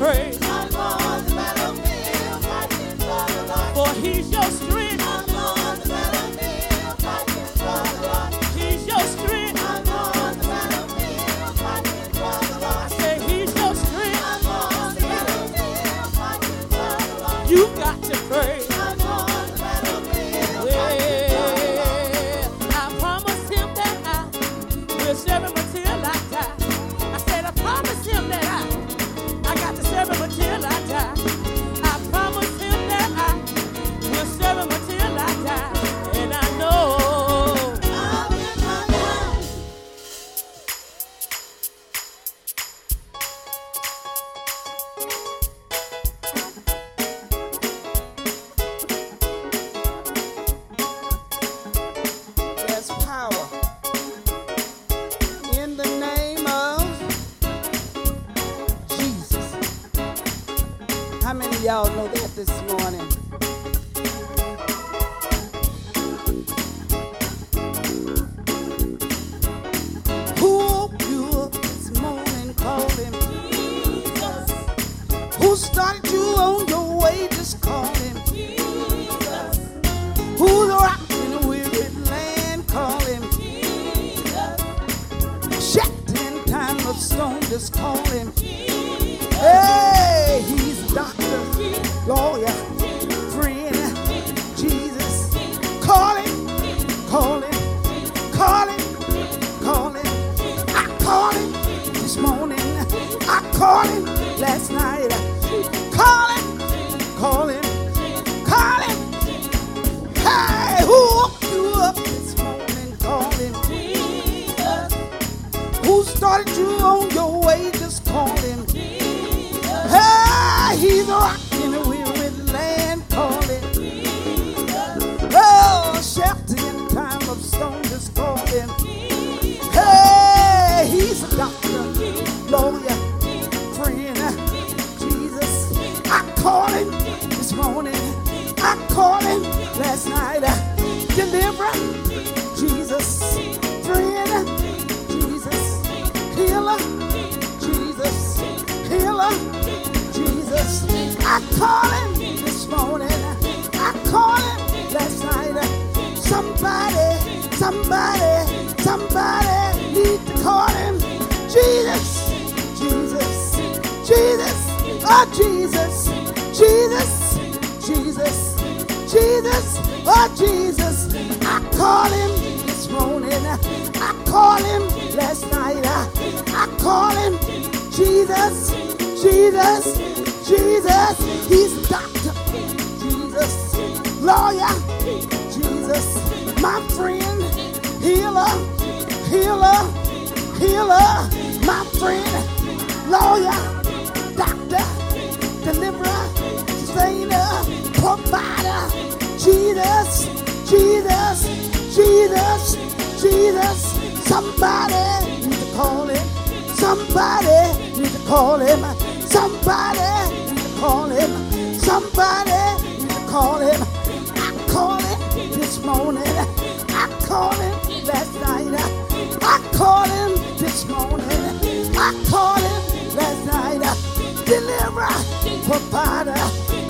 praise. Jesus, Jesus, somebody need to call him. Somebody need to call him. Somebody need to call him. Somebody need to call him. I called him this morning. I called him last night. I called him this morning. I called him last night. Deliverer, provider,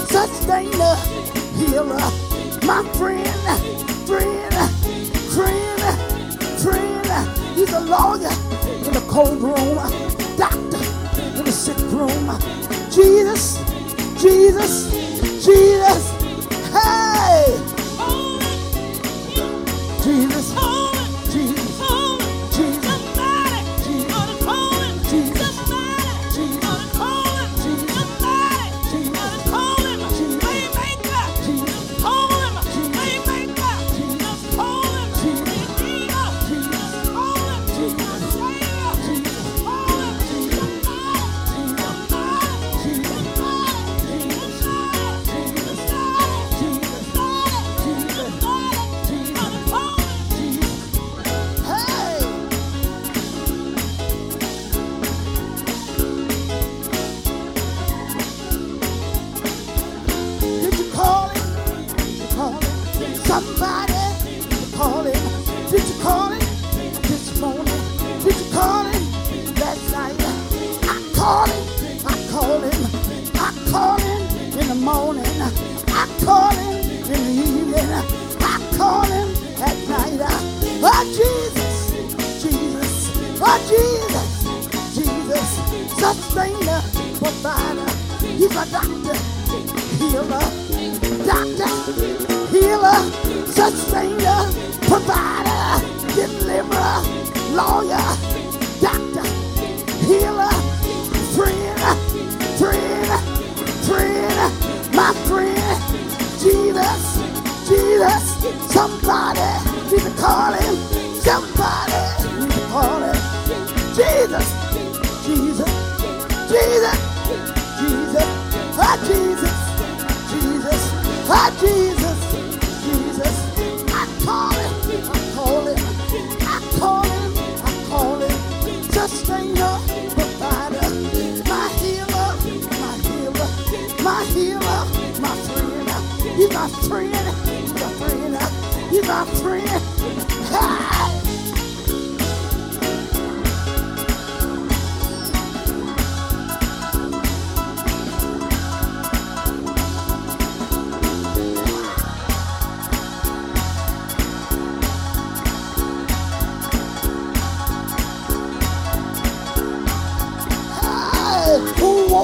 sustainer, healer, my friend, friend friend, friend. He's a lawyer in the cold room, doctor in the sick room. Jesus, Jesus, Jesus. Hey, Jesus.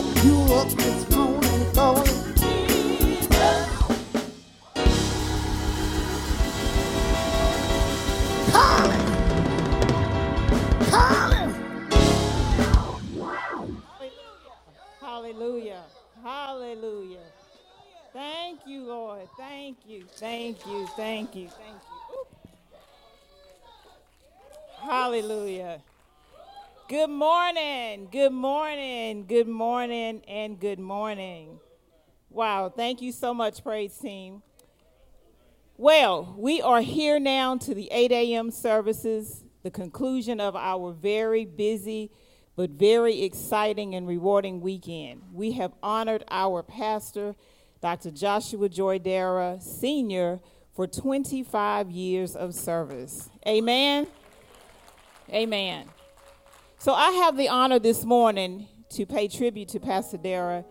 Him. Hallelujah. Hallelujah. Thank you, Lord. Thank you. Thank you. Thank you. Thank you. Hallelujah. Good morning. Good morning. Good morning and good morning. Wow. Thank you so much, praise team. Well, we are here now to the 8 a.m. services, the conclusion of our very busy but very exciting and rewarding weekend. We have honored our pastor, Dr. Joshua Joy Dara, Sr., for 25 years of service. Amen. Amen. So I have the honor this morning to pay tribute to Pastor Dara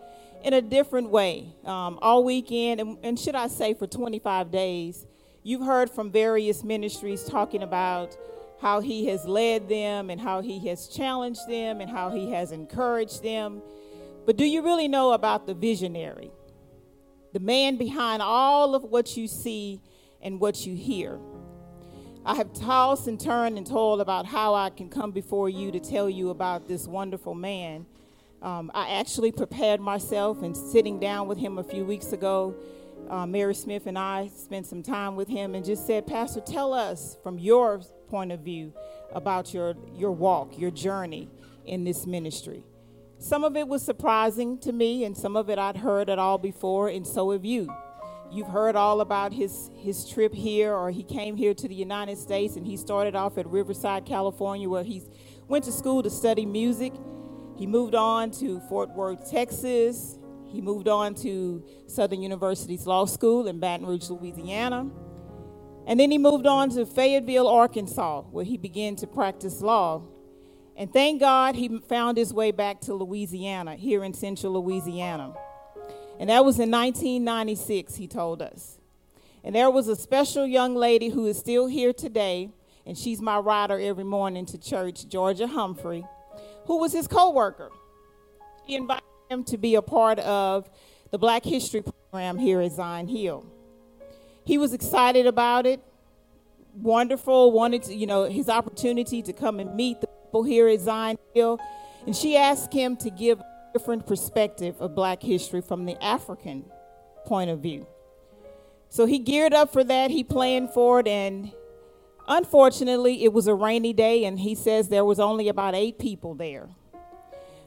in a different way. Um, all weekend, and, and should I say for 25 days, you've heard from various ministries talking about how he has led them and how he has challenged them and how he has encouraged them. But do you really know about the visionary? The man behind all of what you see and what you hear. I have tossed and turned and told about how I can come before you to tell you about this wonderful man. Um, I actually prepared myself and sitting down with him a few weeks ago. Uh, Mary Smith and I spent some time with him and just said, Pastor, tell us from your point of view about your, your walk, your journey in this ministry. Some of it was surprising to me, and some of it I'd heard at all before, and so have you. You've heard all about his, his trip here, or he came here to the United States, and he started off at Riverside, California, where he went to school to study music. He moved on to Fort Worth, Texas. He moved on to Southern University's Law School in Baton Rouge, Louisiana. And then he moved on to Fayetteville, Arkansas, where he began to practice law. And thank God he found his way back to Louisiana, here in central Louisiana. And that was in 1996, he told us. And there was a special young lady who is still here today, and she's my rider every morning to church, Georgia Humphrey, who was his co worker. She invited him to be a part of the Black History program here at Zion Hill. He was excited about it, wonderful, wanted to, you know, his opportunity to come and meet the people here at Zion Hill. And she asked him to give different perspective of black history from the African point of view. So he geared up for that, he planned for it, and unfortunately, it was a rainy day, and he says there was only about eight people there.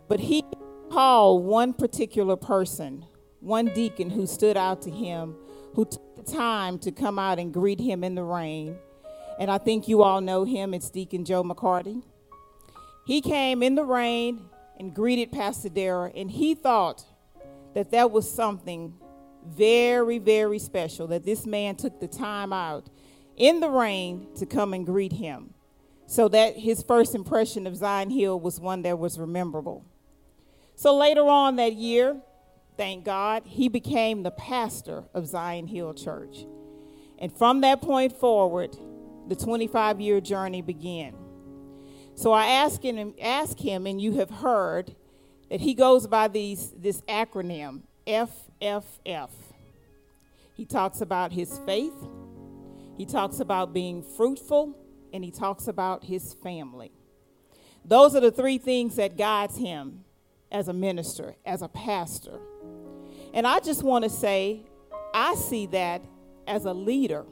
But he called one particular person, one deacon who stood out to him, who took the time to come out and greet him in the rain. And I think you all know him, it's Deacon Joe McCarty. He came in the rain and greeted Pastor Dara, and he thought that that was something very, very special that this man took the time out in the rain to come and greet him. So that his first impression of Zion Hill was one that was memorable. So later on that year, thank God, he became the pastor of Zion Hill Church. And from that point forward, the 25 year journey began. So I asked him, him, and you have heard that he goes by these, this acronym FFF. He talks about his faith, he talks about being fruitful, and he talks about his family. Those are the three things that guides him as a minister, as a pastor. And I just want to say, I see that as a leader.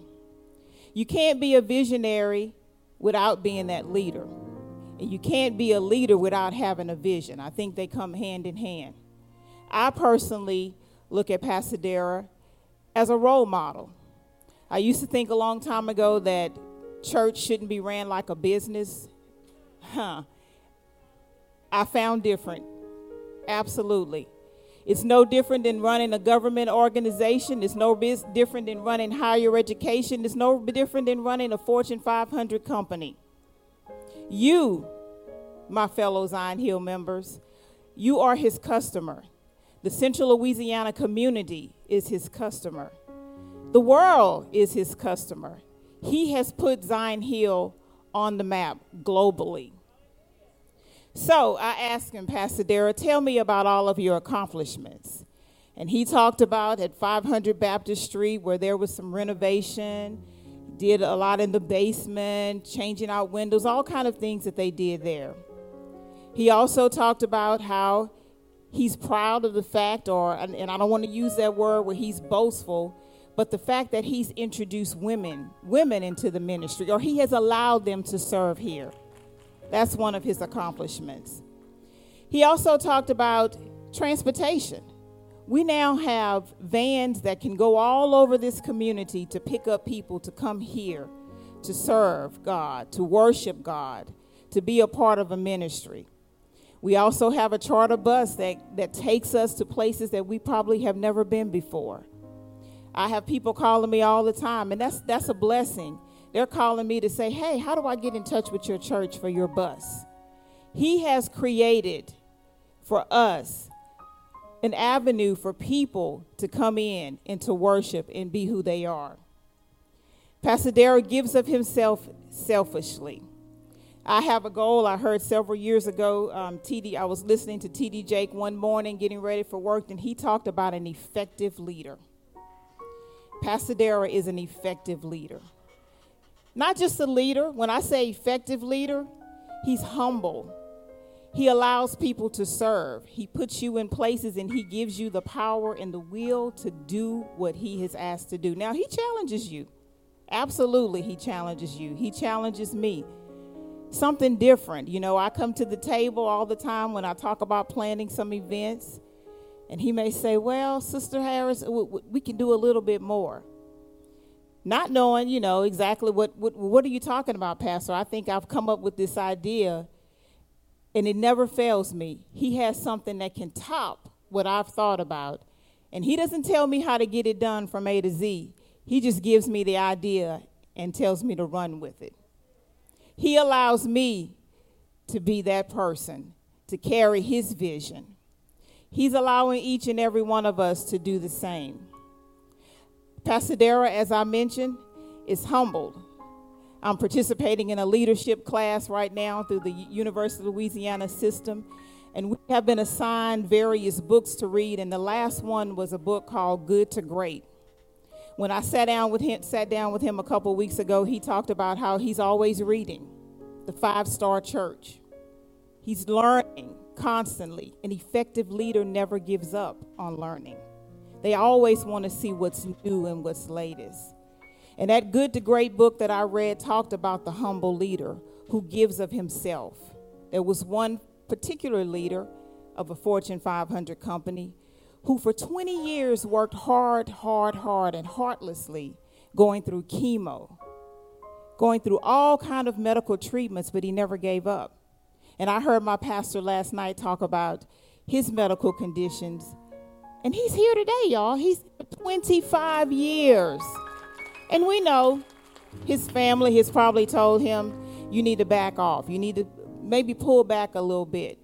You can't be a visionary without being that leader. And you can't be a leader without having a vision. I think they come hand in hand. I personally look at Pastor Dara as a role model. I used to think a long time ago that church shouldn't be ran like a business. Huh. I found different. Absolutely. It's no different than running a government organization. It's no different than running higher education. It's no different than running a Fortune 500 company. You, my fellow Zion Hill members, you are his customer. The Central Louisiana community is his customer. The world is his customer. He has put Zion Hill on the map globally. So I asked him, Pastor Dara, tell me about all of your accomplishments. And he talked about at 500 Baptist Street where there was some renovation, did a lot in the basement, changing out windows, all kind of things that they did there. He also talked about how he's proud of the fact, or and I don't want to use that word where he's boastful, but the fact that he's introduced women, women into the ministry, or he has allowed them to serve here. That's one of his accomplishments. He also talked about transportation. We now have vans that can go all over this community to pick up people to come here to serve God, to worship God, to be a part of a ministry. We also have a charter bus that, that takes us to places that we probably have never been before. I have people calling me all the time, and that's, that's a blessing they're calling me to say, hey, how do I get in touch with your church for your bus? He has created for us an avenue for people to come in and to worship and be who they are. Darrell gives of himself selfishly. I have a goal I heard several years ago. Um, TD, I was listening to TD Jake one morning getting ready for work, and he talked about an effective leader. Pastor Dara is an effective leader. Not just a leader. When I say effective leader, he's humble. He allows people to serve. He puts you in places and he gives you the power and the will to do what he has asked to do. Now, he challenges you. Absolutely, he challenges you. He challenges me. Something different. You know, I come to the table all the time when I talk about planning some events, and he may say, Well, Sister Harris, we can do a little bit more not knowing, you know, exactly what, what, what are you talking about, Pastor? I think I've come up with this idea, and it never fails me. He has something that can top what I've thought about, and he doesn't tell me how to get it done from A to Z. He just gives me the idea and tells me to run with it. He allows me to be that person, to carry his vision. He's allowing each and every one of us to do the same. Pastor Dara, as I mentioned, is humbled. I'm participating in a leadership class right now through the University of Louisiana system, and we have been assigned various books to read, and the last one was a book called Good to Great. When I sat down with him, sat down with him a couple weeks ago, he talked about how he's always reading the five star church. He's learning constantly. An effective leader never gives up on learning. They always want to see what's new and what's latest. And that good to great book that I read talked about the humble leader who gives of himself. There was one particular leader of a Fortune 500 company who for 20 years worked hard, hard, hard, and heartlessly going through chemo, going through all kind of medical treatments, but he never gave up. And I heard my pastor last night talk about his medical conditions and he's here today, y'all. He's 25 years. And we know his family has probably told him, you need to back off. You need to maybe pull back a little bit.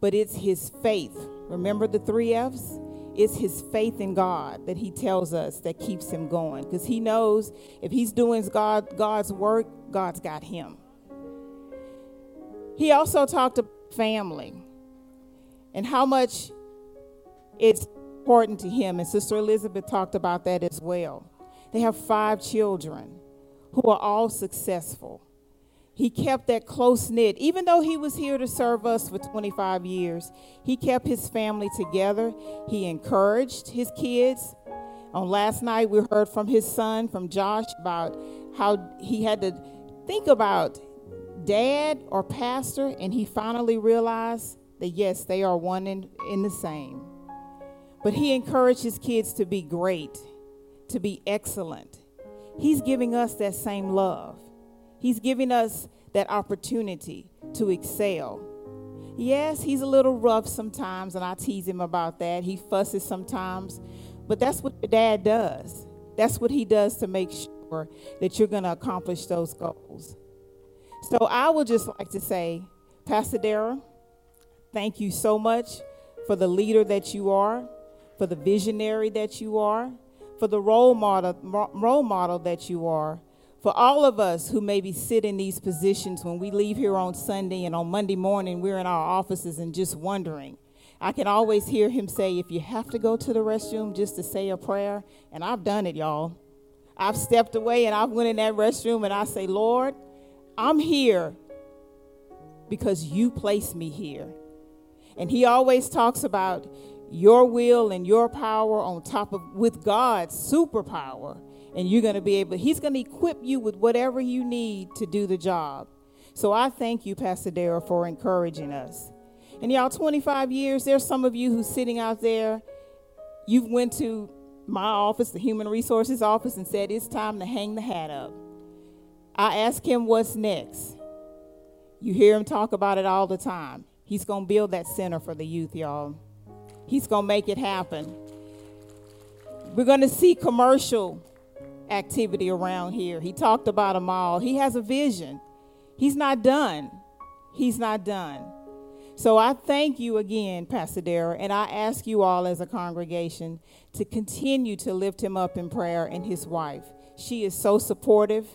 But it's his faith. Remember the three F's? it's his faith in God that he tells us that keeps him going because he knows if he's doing God, God's work, God's got him. He also talked about family and how much it's important to him. And Sister Elizabeth talked about that as well. They have five children who are all successful. He kept that close knit. Even though he was here to serve us for 25 years, he kept his family together. He encouraged his kids. On last night, we heard from his son, from Josh, about how he had to think about dad or pastor, and he finally realized that yes, they are one in, in the same. But he encouraged his kids to be great, to be excellent. He's giving us that same love. He's giving us that opportunity to excel. Yes, he's a little rough sometimes, and I tease him about that. He fusses sometimes, but that's what your dad does. That's what he does to make sure that you're going to accomplish those goals. So I would just like to say, Pastor Dara, thank you so much for the leader that you are, for the visionary that you are, for the role model, role model that you are, for all of us who maybe sit in these positions when we leave here on Sunday and on Monday morning we're in our offices and just wondering. I can always hear him say, if you have to go to the restroom just to say a prayer, and I've done it, y'all. I've stepped away and I've went in that restroom and I say, Lord, I'm here because you placed me here. And he always talks about your will and your power on top of with God's superpower and you're going to be able, he's going to equip you with whatever you need to do the job. So I thank you, Pastor Dara, for encouraging us. And y'all, 25 years, there's some of you who's sitting out there, you've went to my office, the human resources office, and said, it's time to hang the hat up. I ask him what's next. You hear him talk about it all the time. He's going to build that center for the youth, y'all. He's going to make it happen. We're going to see commercial activity around here. He talked about them all. He has a vision. He's not done. He's not done. So I thank you again, Pastor Dara, and I ask you all as a congregation to continue to lift him up in prayer and his wife. She is so supportive.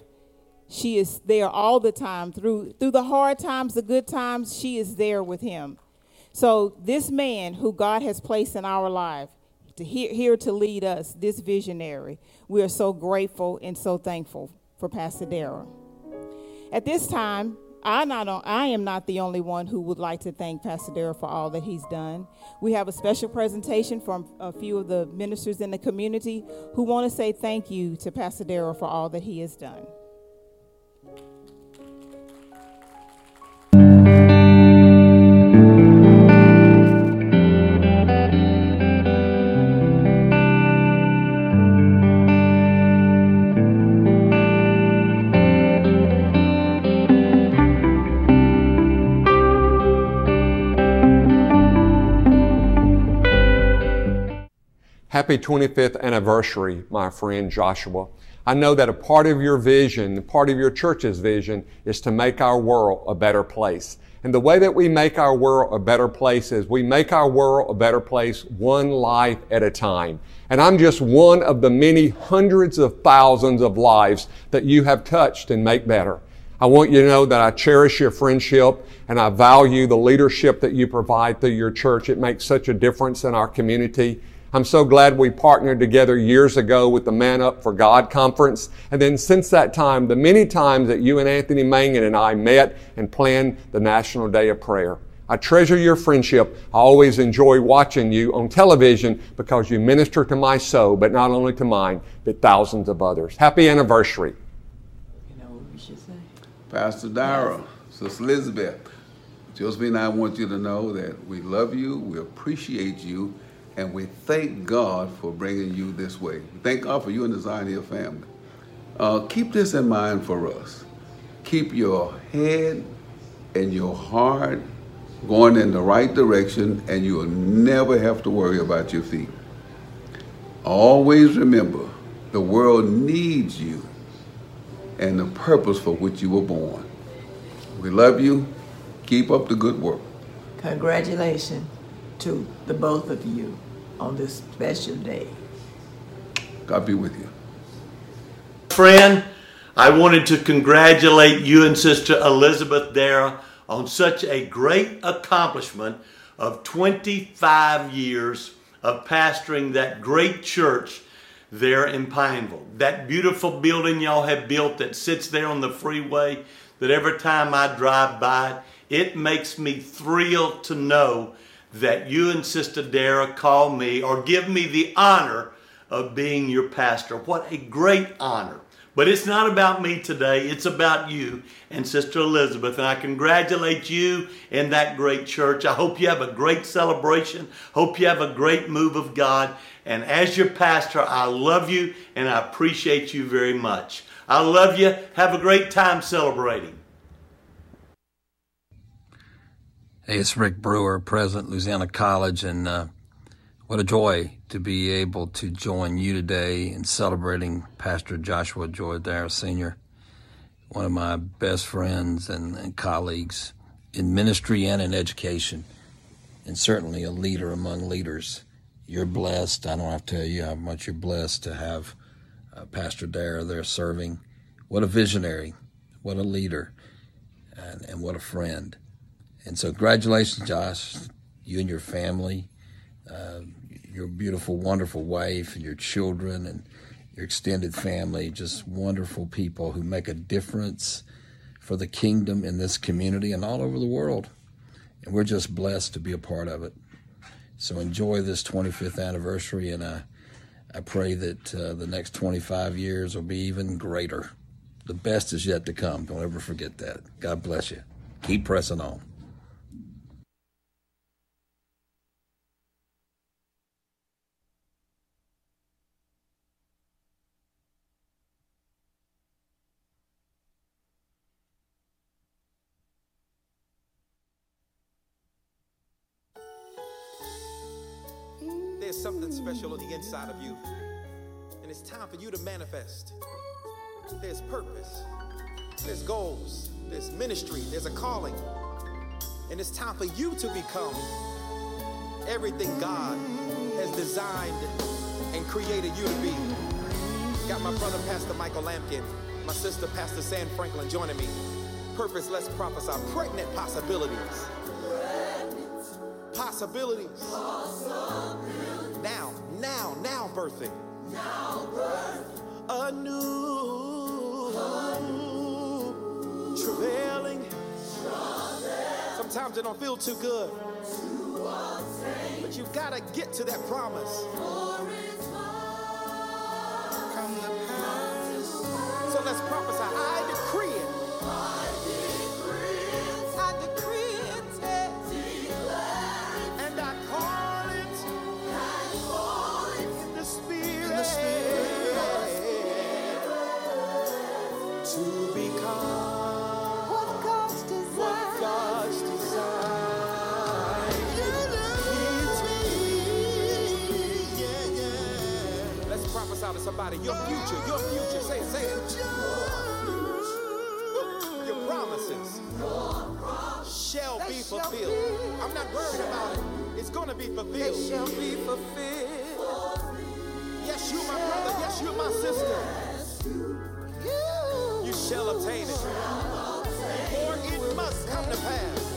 She is there all the time through through the hard times, the good times, she is there with him. So this man who God has placed in our life, to here, here to lead us, this visionary. We are so grateful and so thankful for Pastor Dara. At this time, I, not, I am not the only one who would like to thank Pastor Dara for all that he's done. We have a special presentation from a few of the ministers in the community who want to say thank you to Pastor Dara for all that he has done. Happy 25th anniversary, my friend Joshua. I know that a part of your vision, part of your church's vision, is to make our world a better place. And the way that we make our world a better place is we make our world a better place one life at a time. And I'm just one of the many hundreds of thousands of lives that you have touched and make better. I want you to know that I cherish your friendship and I value the leadership that you provide through your church. It makes such a difference in our community. I'm so glad we partnered together years ago with the Man Up for God conference. And then since that time, the many times that you and Anthony Mangan and I met and planned the National Day of Prayer. I treasure your friendship. I always enjoy watching you on television because you minister to my soul, but not only to mine, but thousands of others. Happy anniversary. You know what we should say? Pastor Dara, Sister Elizabeth, Josephine and I want you to know that we love you, we appreciate you, and we thank God for bringing you this way. Thank God for you and the Zion family. Uh, keep this in mind for us. Keep your head and your heart going in the right direction, and you will never have to worry about your feet. Always remember the world needs you and the purpose for which you were born. We love you. Keep up the good work. Congratulations to the both of you. On this special day. God be with you. Friend, I wanted to congratulate you and Sister Elizabeth Dara on such a great accomplishment of 25 years of pastoring that great church there in Pineville. That beautiful building y'all have built that sits there on the freeway that every time I drive by it, makes me thrilled to know that you and Sister Dara call me or give me the honor of being your pastor. What a great honor. But it's not about me today. It's about you and Sister Elizabeth. And I congratulate you in that great church. I hope you have a great celebration. Hope you have a great move of God. And as your pastor, I love you and I appreciate you very much. I love you. Have a great time celebrating. Hey, it's Rick Brewer, President, Louisiana College, and uh, what a joy to be able to join you today in celebrating Pastor Joshua Joy Dara Sr., one of my best friends and, and colleagues in ministry and in education, and certainly a leader among leaders. You're blessed. I don't have to tell you how much you're blessed to have uh, Pastor Dara there serving. What a visionary, what a leader, and, and what a friend. And so, congratulations, Josh, you and your family, uh, your beautiful, wonderful wife, and your children, and your extended family. Just wonderful people who make a difference for the kingdom in this community and all over the world. And we're just blessed to be a part of it. So, enjoy this 25th anniversary, and I, I pray that uh, the next 25 years will be even greater. The best is yet to come. Don't ever forget that. God bless you. Keep pressing on. There's something special on the inside of you, and it's time for you to manifest. There's purpose, there's goals, there's ministry, there's a calling, and it's time for you to become everything God has designed and created you to be. Got my brother, Pastor Michael Lampkin, my sister, Pastor Sam Franklin, joining me. Purpose, let's prophesy. Pregnant possibilities. Possibilities. Now, now, now birthing. Now birth. A new. Travailing. Sometimes it don't feel too good. But you've got to get to that promise. So let's prophesy. Let's to somebody. Your future, your future. Say it, say it. Your promises shall be fulfilled. I'm not worried about it. It's going to be fulfilled. It shall be fulfilled. Yes, you, my brother. Yes, you, my sister. You shall obtain it. For it must come to pass.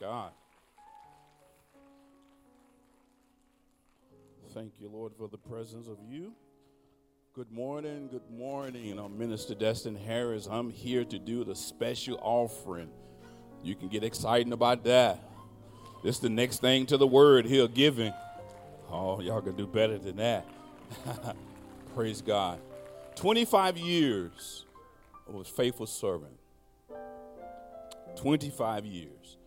God. Thank you, Lord, for the presence of you. Good morning, good morning. I'm Minister Destin Harris. I'm here to do the special offering. You can get excited about that. This is the next thing to the word here, giving. Oh, y'all can do better than that. Praise God. 25 years of a faithful servant. 25 years.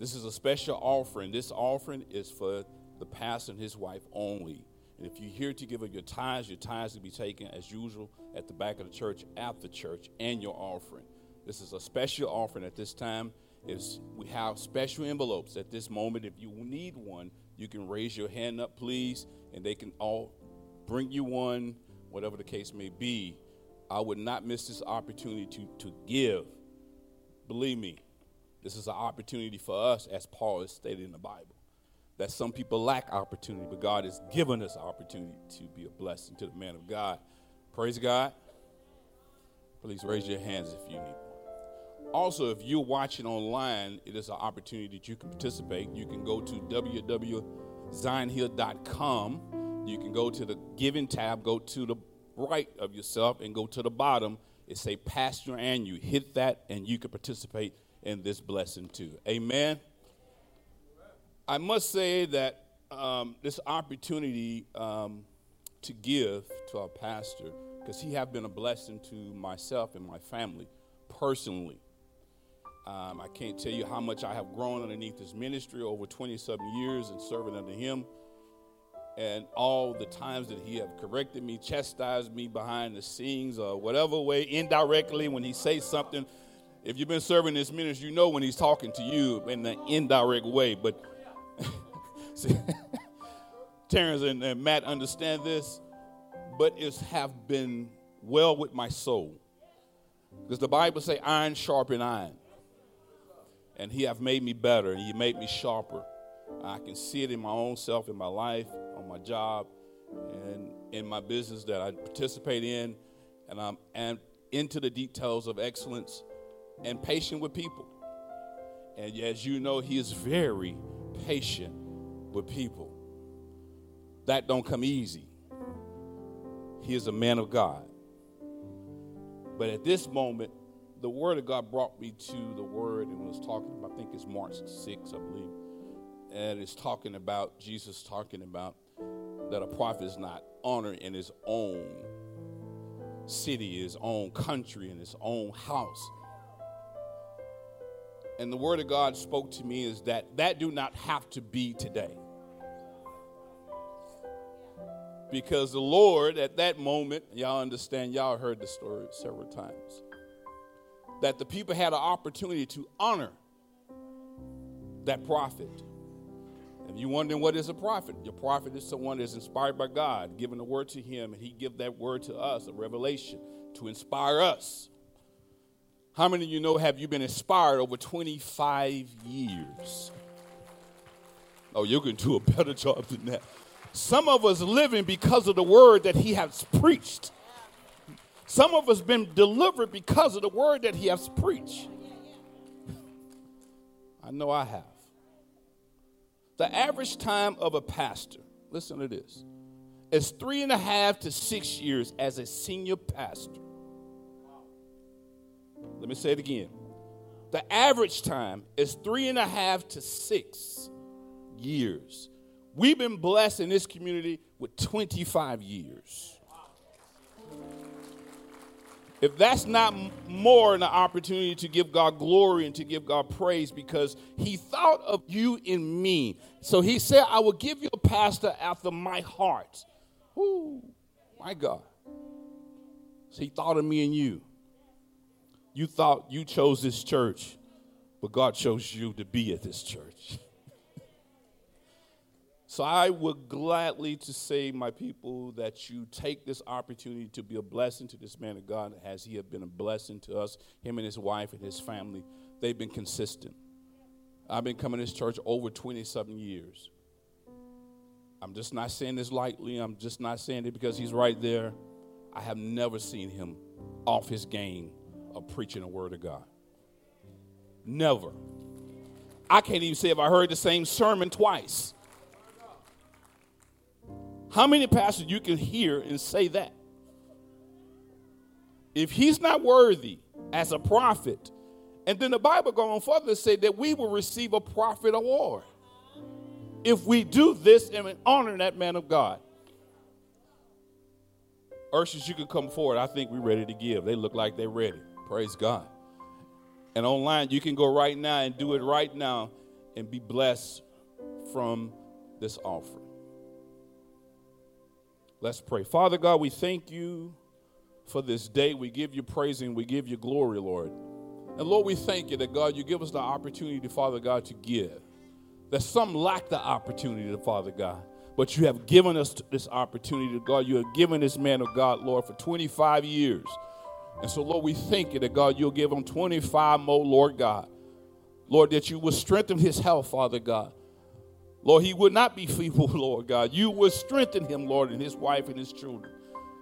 This is a special offering. This offering is for the pastor and his wife only. And if you're here to give of your tithes, your tithes will be taken as usual at the back of the church, after church, and your offering. This is a special offering at this time. Is we have special envelopes at this moment. If you need one, you can raise your hand up, please, and they can all bring you one, whatever the case may be. I would not miss this opportunity to, to give. Believe me, this is an opportunity for us, as Paul has stated in the Bible, that some people lack opportunity, but God has given us opportunity to be a blessing to the man of God. Praise God. Please raise your hands if you need one. Also, if you're watching online, it is an opportunity that you can participate. You can go to www.zionhill.com. You can go to the giving tab, go to the right of yourself, and go to the bottom. It say Pastor and you hit that, and you can participate in this blessing too. Amen. I must say that um, this opportunity um, to give to our pastor, because he have been a blessing to myself and my family personally. Um, I can't tell you how much I have grown underneath his ministry over 27 years and serving under him. And all the times that he have corrected me, chastised me behind the scenes, or whatever way, indirectly, when he says something. If you've been serving this ministry, you know when he's talking to you in the indirect way. But see, Terrence and, and Matt understand this, but it have been well with my soul. Because the Bible say iron sharpen iron. And he have made me better and he made me sharper. I can see it in my own self, in my life, on my job, and in my business that I participate in. And I'm and into the details of excellence and patient with people. And as you know, he is very patient with people. That don't come easy. He is a man of God. But at this moment, the word of God brought me to the word and was talking I think it's Mark 6, I believe. And it's talking about, Jesus talking about that a prophet is not honored in his own city, his own country, in his own house. And the word of God spoke to me is that that do not have to be today. Because the Lord at that moment, y'all understand, y'all heard the story several times, that the people had an opportunity to honor that prophet. And you wondering what is a prophet? Your prophet is someone that's inspired by God, given a word to him, and he give that word to us, a revelation, to inspire us. How many of you know have you been inspired over 25 years? Oh, you can do a better job than that. Some of us living because of the word that he has preached. Some of us been delivered because of the word that he has preached. I know I have. The average time of a pastor, listen to this, is three and a half to six years as a senior pastor. Let me say it again. The average time is three and a half to six years. We've been blessed in this community with 25 years. If that's not more an opportunity to give God glory and to give God praise because he thought of you and me. So he said, I will give you a pastor after my heart. Ooh, my God. So he thought of me and you. You thought you chose this church. but God chose you to be at this church. So I would gladly to say, my people, that you take this opportunity to be a blessing to this man of God as he been a blessing to us, him and his wife and his family. They've been consistent. I've been coming to this church over 27 years. I'm just not saying this lightly. I'm just not saying it because he's right there. I have never seen him off his game of preaching the word of God. Never. I can't even say if I heard the same sermon twice. How many pastors you can hear and say that? If he's not worthy as a prophet, and then the Bible on further say that we will receive a prophet award if we do this and honor that man of God. Ushers, you can come forward. I think we're ready to give. They look like they're ready. Praise God. And online, you can go right now and do it right now and be blessed from this offering. Let's pray. Father God, we thank you for this day. We give you praise and we give you glory, Lord. And Lord, we thank you that God, you give us the opportunity, Father God, to give. That some lack the opportunity, Father God. But you have given us this opportunity, God. You have given this man of God, Lord, for 25 years. And so, Lord, we thank you that, God, you'll give him 25 more, Lord God. Lord, that you will strengthen his health, Father God. Lord, he would not be feeble, Lord God. You would strengthen him, Lord, and his wife and his children,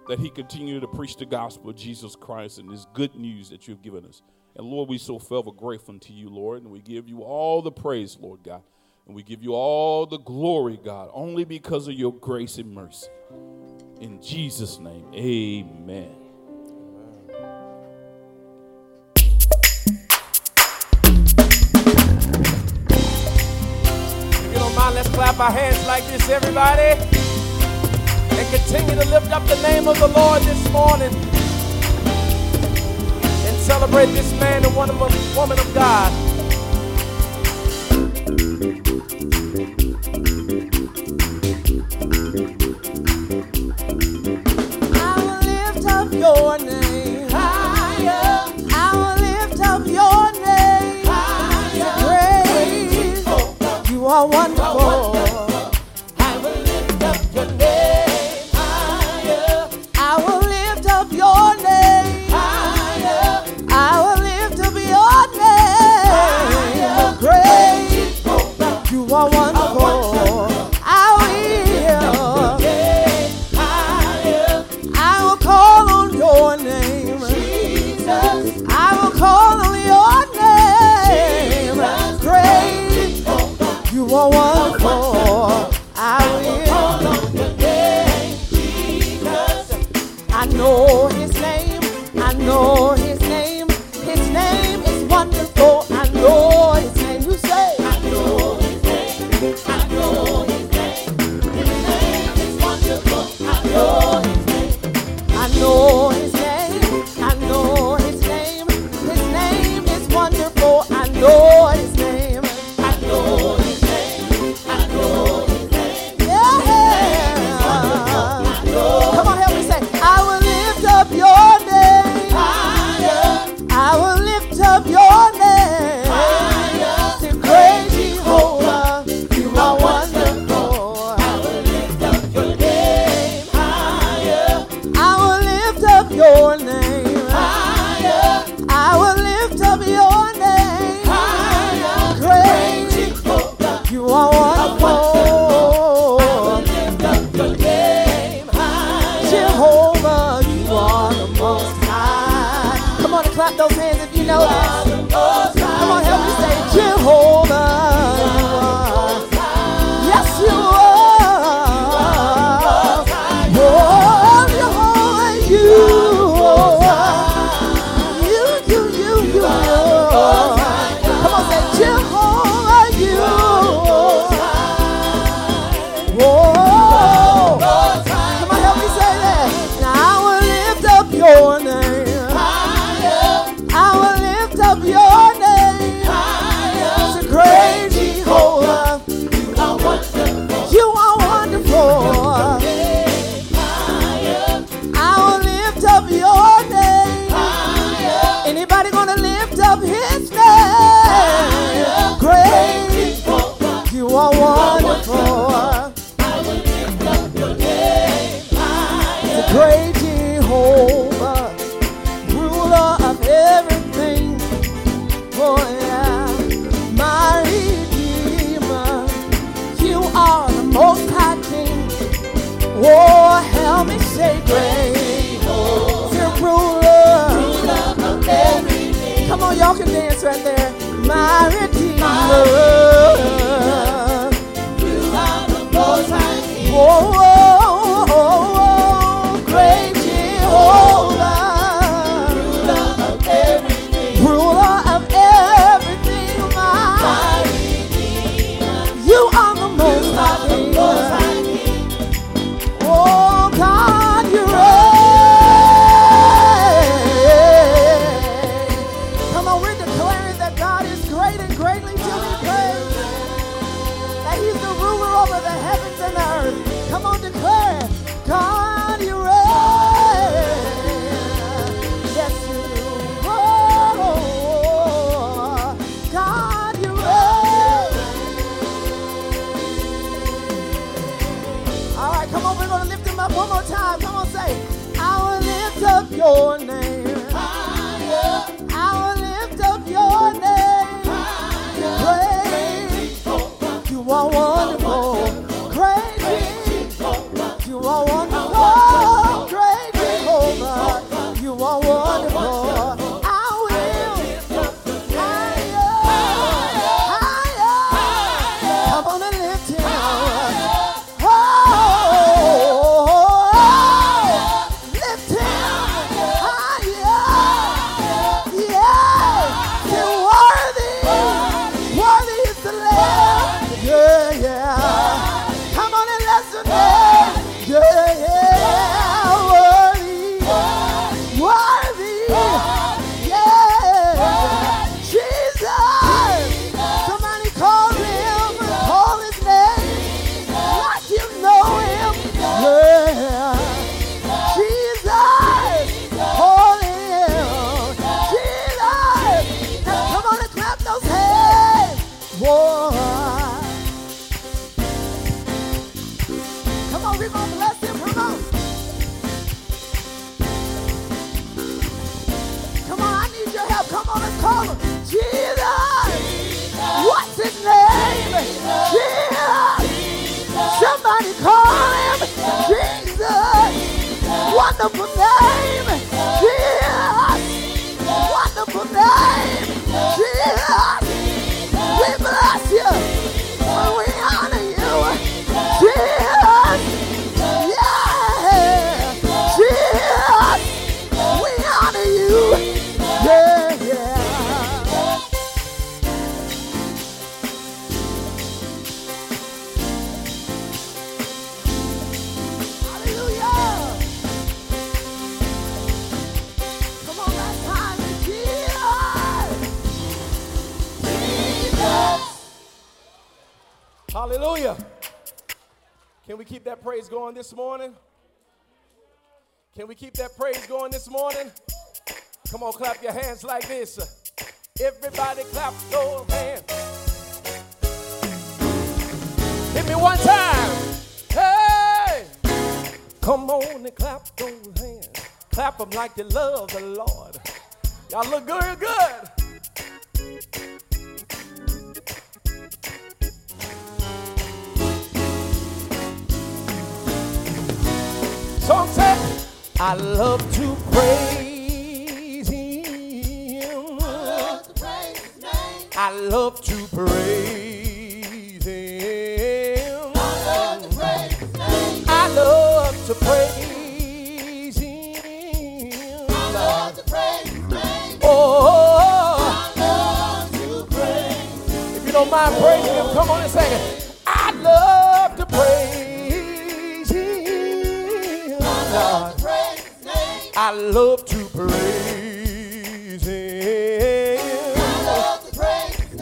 that he continue to preach the gospel of Jesus Christ and this good news that you've given us. And Lord, we so forever grateful to you, Lord, and we give you all the praise, Lord God. And we give you all the glory, God, only because of your grace and mercy. In Jesus' name, amen. You let's clap our hands like this, everybody. And continue to lift up the name of the Lord this morning. And celebrate this man and woman of God. I wonderful. Wonderful name. Jesus. Keep that praise going this morning? Can we keep that praise going this morning? Come on, clap your hands like this. Everybody clap your hands. Hit me one time. Hey! Come on and clap those hands. Clap them like you love the Lord. Y'all look good, good. Song said, I love to praise him. I love to praise him. I love to praise him. I love to praise Him. Oh, I love to praise Him. if you don't mind praising him, come on and sing it. I love to praise him. I love to praise Him.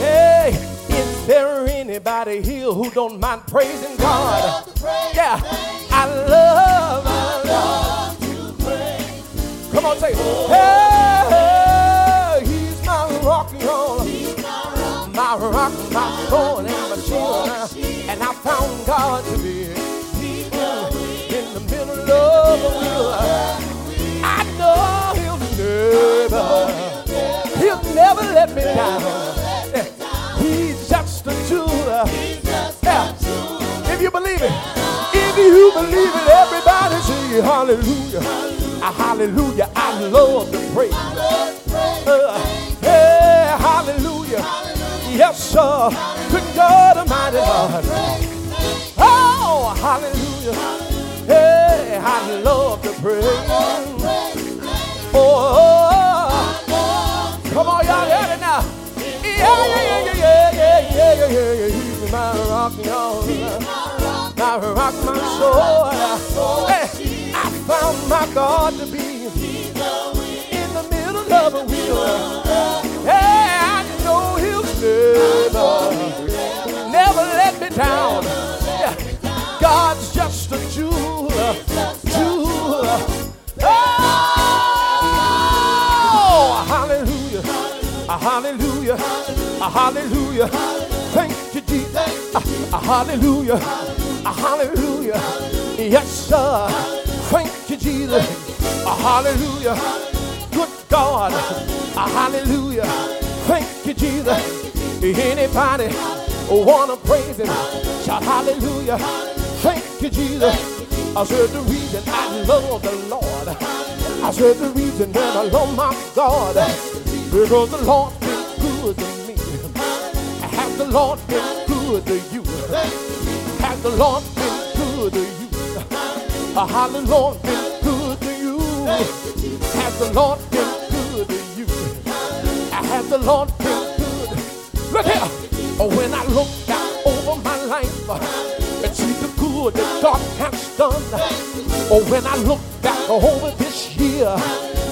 Hey, is there anybody here who don't mind praising God? Yeah, I love, I love to praise. Come on, say, hey, he's my rock and roll, my rock, my sword, and my shield. And I found God to be in the middle of a wheel. I know he'll never, he'll never let me down. He's just a tool. Yeah. If you believe it, if you believe it, everybody say hallelujah. Ah, Hallelujah. I love to praise. Uh, Yes, sir. Good God Almighty, Lord. Oh, hallelujah. Hey, I love to pray. Oh, come on, y'all hear it now. Yeah, yeah, yeah, yeah, yeah, yeah, yeah, yeah, yeah. He's my rock, y'all. My rock, my soul. Hey, I found my God to be in the middle of a wheel. Hey, I know He'll never, never let me down. Yeah. God's just a jewel. Hallelujah, a hallelujah. Thank you, Jesus. A hallelujah, a hallelujah. Yes, sir. Thank you, Jesus. A hallelujah. Good God, a hallelujah. Thank you, Jesus. Anybody wanna praise Him? Shout hallelujah. Thank you, Jesus. I said the reason I love the Lord. I said the reason that I love my God. Because the Lord been good to me. Has the Lord been good to you? Has the Lord been good to you? Has the Lord been good to you? Has the Lord been good to you? Has the Lord been good? Look here. When I look back over my life and see the good that God has done. Oh, when I look back over this year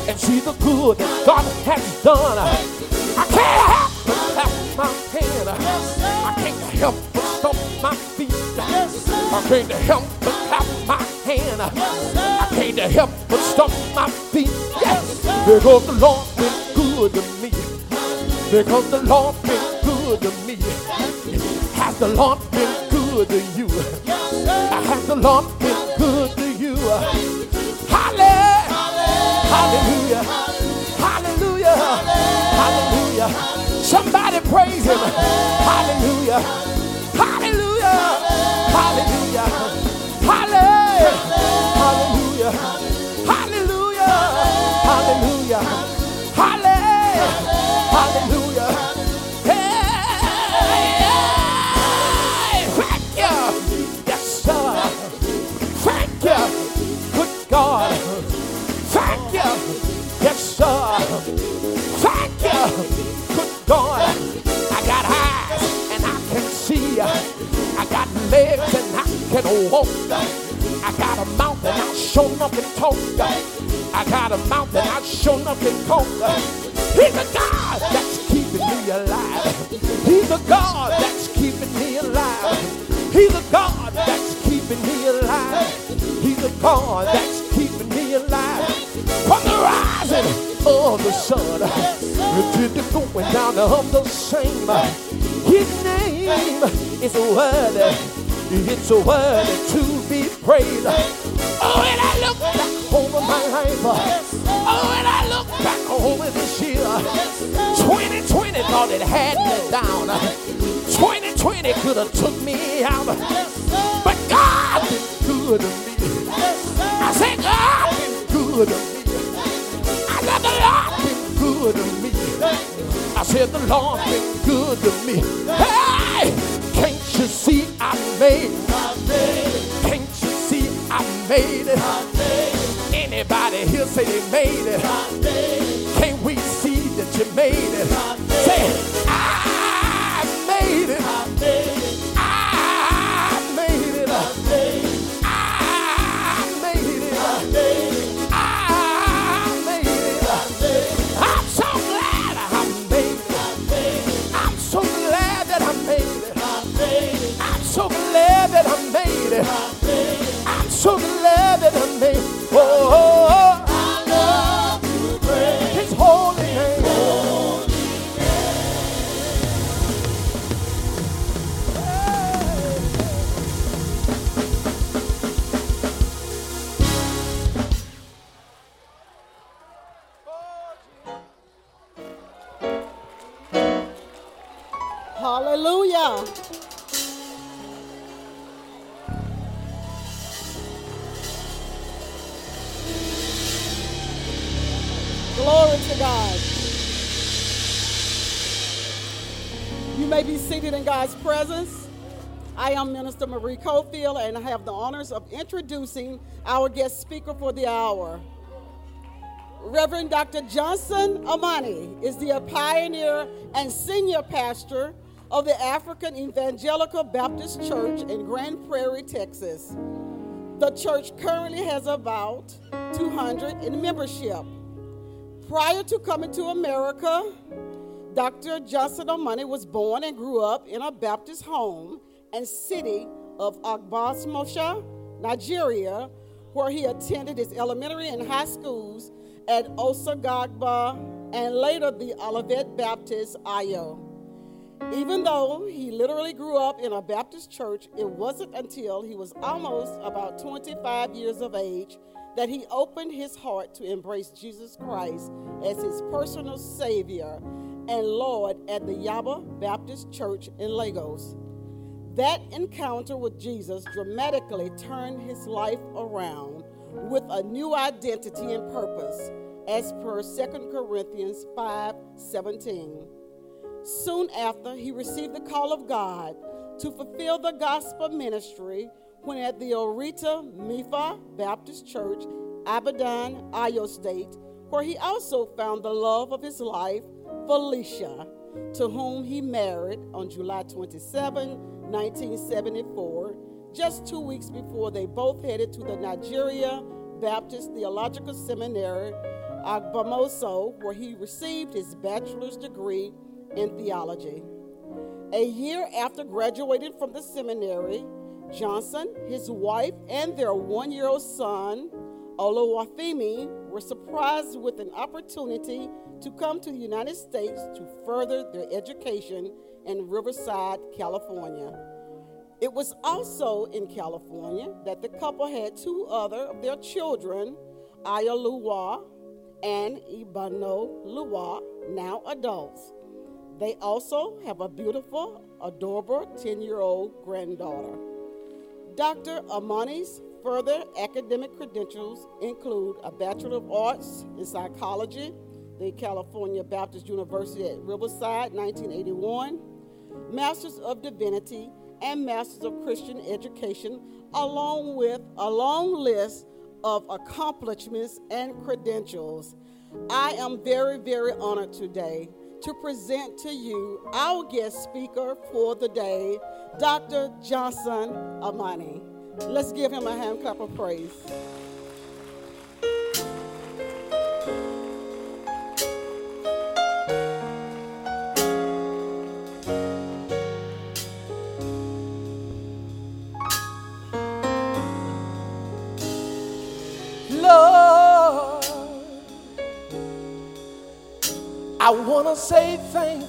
and see the good that God has done, I can't help but clap my hand. I can't help but stomp my feet. I can't help but clap my hand. I can't help but stomp my feet. Yes, because the Lord been good to me. Because the Lord been good to me. Has the Lord been good to you? Has the Lord been good to you? Hallelujah. Hallelujah. Praise him. Hallelujah. Legs and I can walk. I got a mouth I show up and talk. I got a mouth I show up and talk. He's a God that's keeping me alive. He's a God that's keeping me alive. He's a God that's keeping me alive. He's a God that's keeping me alive. From the rising of the sun to the going down of the same. His name is worthy. It's a worthy to be praised. Oh, and I look back over my life. Oh, and I look back over this year. 2020 thought it had me down. 2020 could have took me out. But God been good to me. I said God been good to me. I said the Lord been good to me. I said the Lord been good to me. Hey, you see I made it? Can't you see I made it? Anybody here say they made it? Can't we see that you made it? Say, I made it. I made it. Minister Marie Cofield, and I have the honors of introducing our guest speaker for the hour. Reverend Dr. Johnson Amani is the pioneer and senior pastor of the African Evangelical Baptist Church in Grand Prairie, Texas. The church currently has about 200 in membership. Prior to coming to America, Dr. Johnson Amani was born and grew up in a Baptist home and city of Ogbomosho, Nigeria, where he attended his elementary and high schools at Osagagba and later the Olivet Baptist Oyo. Even though he literally grew up in a Baptist church, it wasn't until he was almost about 25 years of age that he opened his heart to embrace Jesus Christ as his personal Savior and Lord at the Yaba Baptist Church in Lagos. That encounter with Jesus dramatically turned his life around with a new identity and purpose, as per 2 Corinthians 5 17. Soon after, he received the call of God to fulfill the gospel ministry when at the Orita Mefa Baptist Church, Ibadan, Oyo State, where he also found the love of his life, Felicia, to whom he married on July 27, 1974, just two weeks before they both headed to the Nigeria Baptist Theological Seminary, Ogbomoso, where he received his bachelor's degree in theology. A year after graduating from the seminary, Johnson, his wife, and their one year old son, Oluwafemi, were surprised with an opportunity to come to the United States to further their education in Riverside, California. It was also in California that the couple had two other of their children, Ayaluwa and Ibano Luwa, now adults. They also have a beautiful, adorable 10 year old granddaughter. Dr. Amani's further academic credentials include a Bachelor of Arts in Psychology, the California Baptist University at Riverside, 1981, Masters of Divinity, and Masters of Christian Education, along with a long list of accomplishments and credentials. I am very, very honored today to present to you our guest speaker for the day, Dr. Johnson Amani. Let's give him a hand clap of praise. Lord, I want to say thank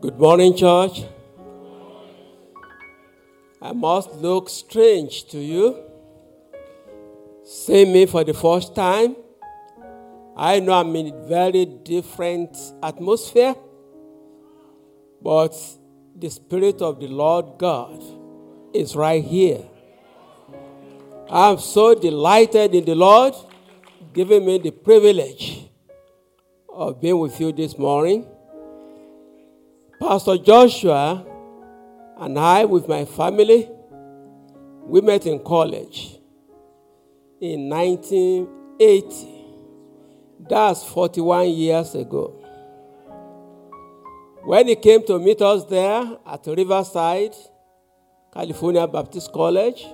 Good morning, church. I must look strange to you. See me for the first time. I know I'm in a very different atmosphere, but the Spirit of the Lord God is right here. I'm so delighted in the Lord giving me the privilege of being with you this morning. Pastor Joshua and I, with my family, we met in college in 1980. That's 41 years ago. When he came to meet us there at Riverside, California Baptist College,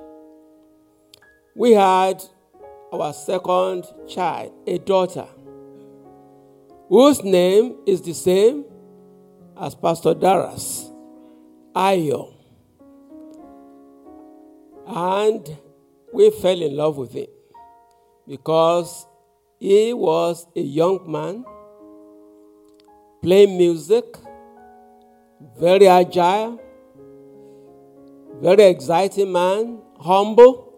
we had our second child, a daughter, whose name is the same as Pastor Daras, Ayo, and we fell in love with him because he was a young man playing music, very agile, very exciting man, humble,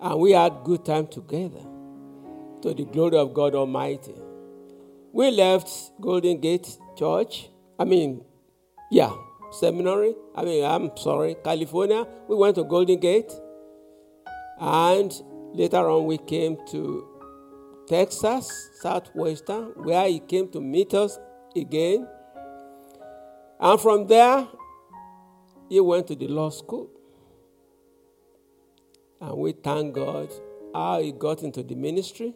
and we had good time together. To the glory of God Almighty. We left Golden Gate Church. I mean, yeah, seminary. I mean, I'm sorry, California. We went to Golden Gate. And later on, we came to Texas, Southwestern, where he came to meet us again. And from there, he went to the law school. And we thank God how he got into the ministry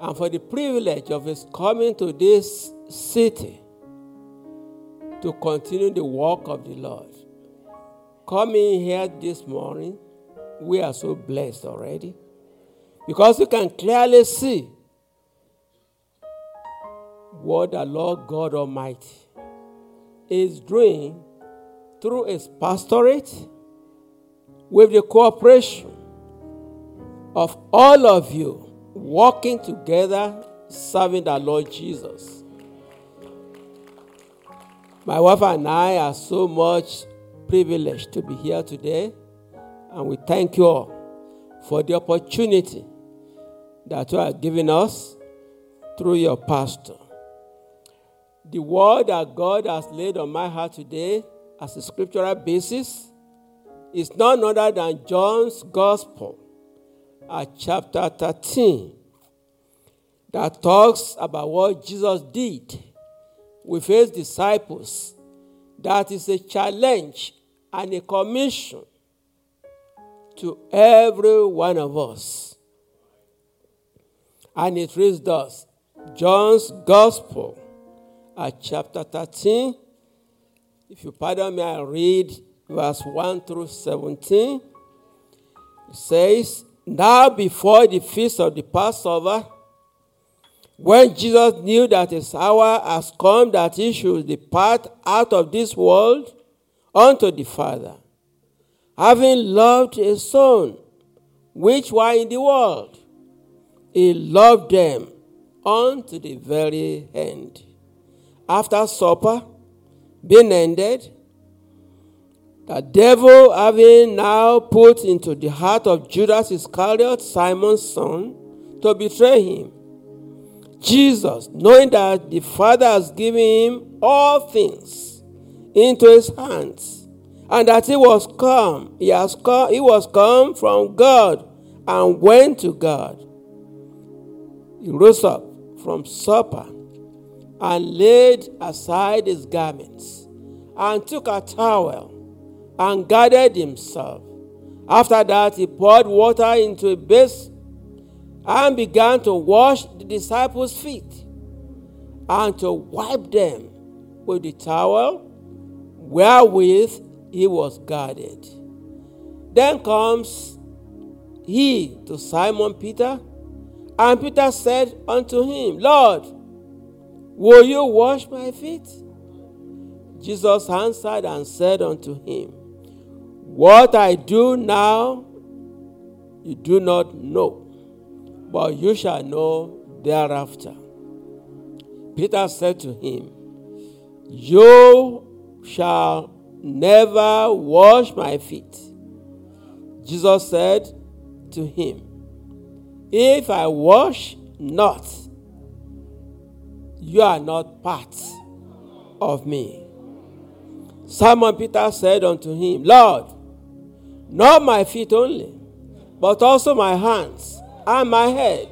and for the privilege of his coming to this city to continue the work of the Lord. Coming here this morning, we are so blessed already. Because we can clearly see what the Lord God Almighty is doing through his pastorate with the cooperation of all of you working together serving the Lord Jesus. My wife and I are so much privileged to be here today, and we thank you all for the opportunity that you are giving us through your pastor. The word that God has laid on my heart today as a scriptural basis is none other than John's Gospel, at chapter 13, that talks about what Jesus did with his disciples. That is a challenge and a commission to every one of us. And it reads thus John's Gospel at chapter 13. If you pardon me, I read verse 1 through 17. It says, Now before the feast of the Passover, when Jesus knew that his hour has come that he should depart out of this world unto the Father, having loved his Son, which were in the world, he loved them unto the very end. After supper being ended, the devil having now put into the heart of Judas Iscariot, Simon's son, to betray him. Jesus, knowing that the Father has given him all things into his hands, and that he was come, he has come, he was come from God and went to God. He rose up from supper and laid aside his garments and took a towel and gathered himself. After that, he poured water into a basin and began to wash the disciples' feet and to wipe them with the towel wherewith he was guarded. Then comes he to Simon Peter, and Peter said unto him, Lord, will you wash my feet? Jesus answered and said unto him, What I do now, you do not know but you shall know thereafter. Peter said to him, You shall never wash my feet. Jesus said to him, If I wash not, you are not part of me. Simon Peter said unto him, Lord, not my feet only, but also my hands and my head.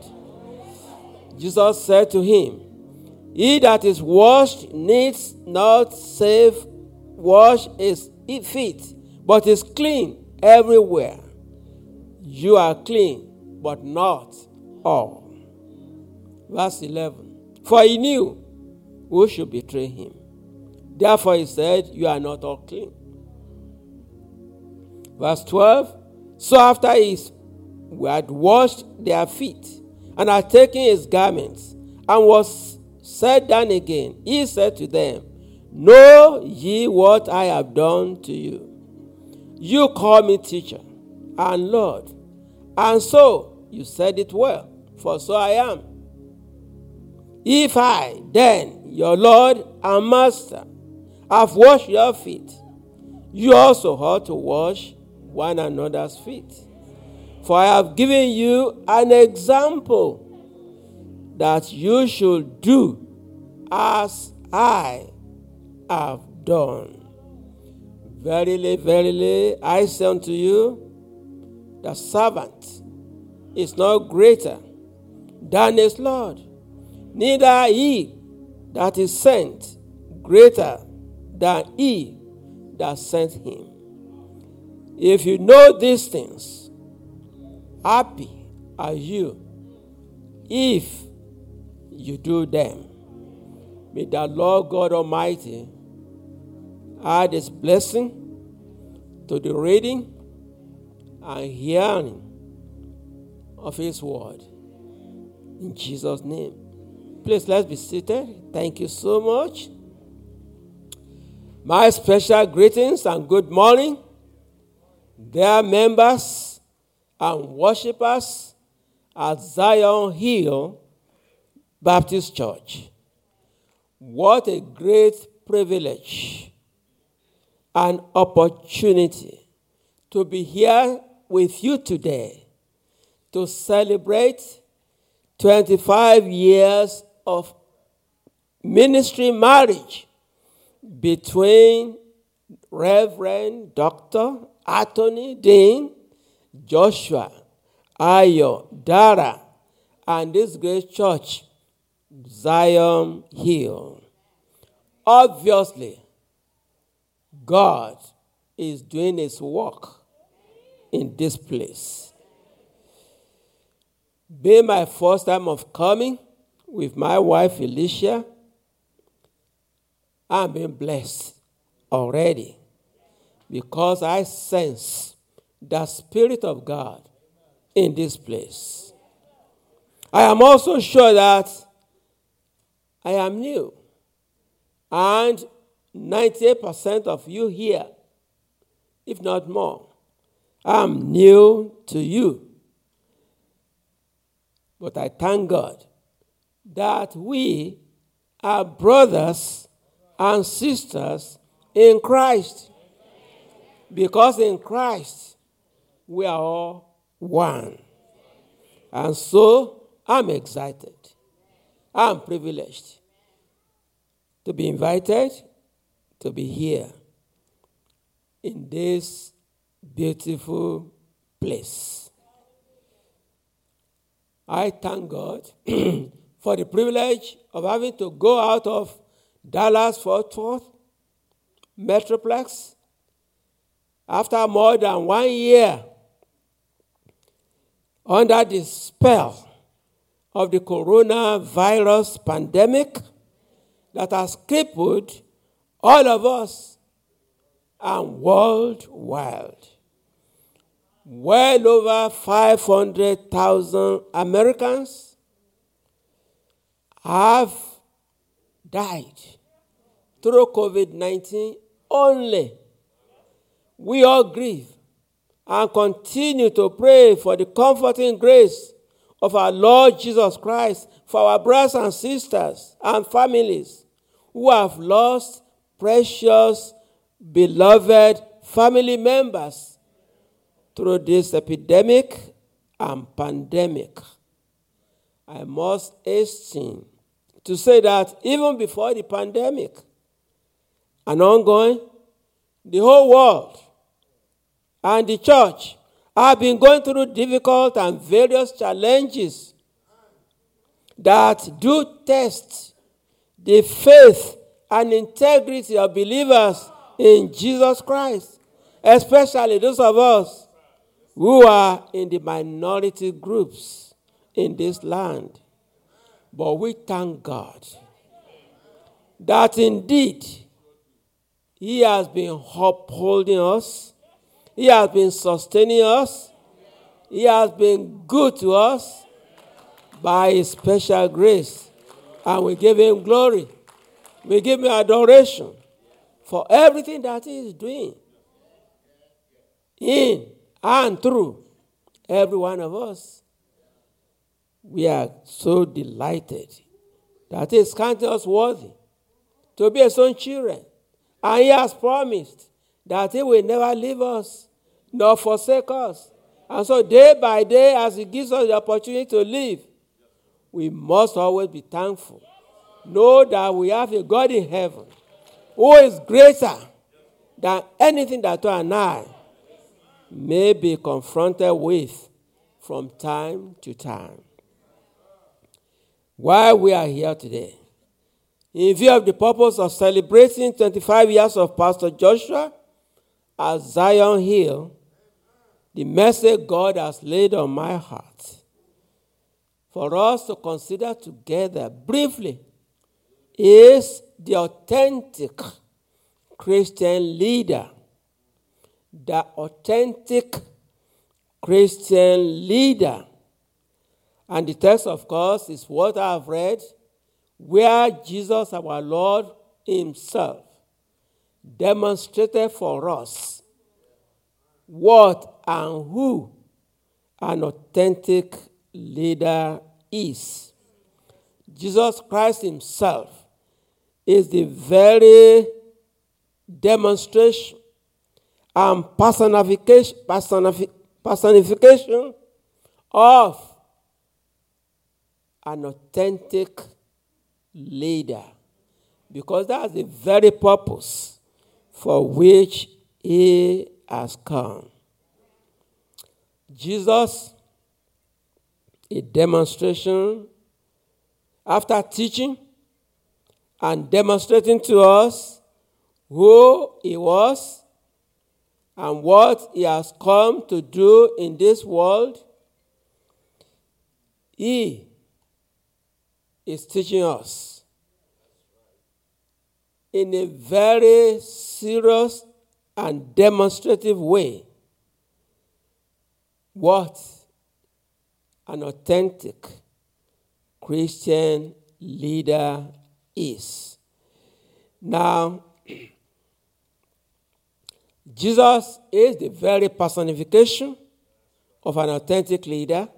Jesus said to him, He that is washed needs not save wash his feet, but is clean everywhere. You are clean, but not all. Verse 11. For he knew who should betray him. Therefore he said, You are not all clean. Verse 12. So after who had washed their feet and had taken his garments and was set down again, he said to them, Know ye what I have done to you? You call me teacher and Lord. And so you said it well, for so I am. If I, then, your Lord and Master, have washed your feet, you also ought to wash one another's feet. For I have given you an example that you should do as I have done. Verily, verily, I say unto you, the servant is not greater than his Lord, neither he that is sent greater than he that sent him. If you know these things, happy are you if you do them. May the Lord God Almighty add his blessing to the reading and hearing of his word. In Jesus' name. Please let's be seated. Thank you so much. My special greetings and good morning, dear members and worshippers at Zion Hill Baptist Church. What a great privilege and opportunity to be here with you today to celebrate 25 years of ministry marriage between Reverend Dr. Anthony Dean, Joshua, Ayo, Dara, and this great church, Zion Hill. Obviously, God is doing his work in this place. Being my first time of coming with my wife Alicia, I'm being blessed already because I sense the Spirit of God in this place. I am also sure that I am new, and 98% of you here, if not more, I'm new to you. But I thank God that we are brothers and sisters in Christ. Because in Christ, we are all one. And so I'm excited. I'm privileged to be invited to be here in this beautiful place. I thank God for the privilege of having to go out of Dallas Fort Worth Metroplex after more than one year under the spell of the coronavirus pandemic that has crippled all of us and worldwide. Well over 500,000 Americans have died through COVID 19 only. We all grieve and continue to pray for the comforting grace of our Lord Jesus Christ for our brothers and sisters and families who have lost precious, beloved family members through this epidemic and pandemic. I must hasten to say that even before the pandemic and ongoing, the whole world and the church have been going through difficult and various challenges that do test the faith and integrity of believers in Jesus Christ, especially those of us who are in the minority groups in this land. But we thank God that indeed He has been upholding us, He has been sustaining us, He has been good to us by His special grace. And we give Him glory, we give Him adoration for everything that He is doing. in and through every one of us. We are so delighted that He is counting us worthy to be His own children. And He has promised that He will never leave us nor forsake us. And so, day by day, as He gives us the opportunity to live, we must always be thankful. Know that we have a God in heaven who is greater than anything that you and I may be confronted with from time to time. Why we are here today, in view of the purpose of celebrating 25 years of Pastor Joshua at Zion Hill, the message God has laid on my heart for us to consider together briefly is the authentic Christian leader. The authentic Christian leader. And the text, of course, is what I have read, where Jesus, our Lord Himself, demonstrated for us what and who an authentic leader is. Jesus Christ Himself is the very demonstration and personification, personification of an authentic leader. Because that's the very purpose for which he has come. Jesus, a demonstration, after teaching and demonstrating to us who he was and what he has come to do in this world, he is teaching us in a very serious and demonstrative way what an authentic Christian leader is. Now, Jesus is the very personification of an authentic leader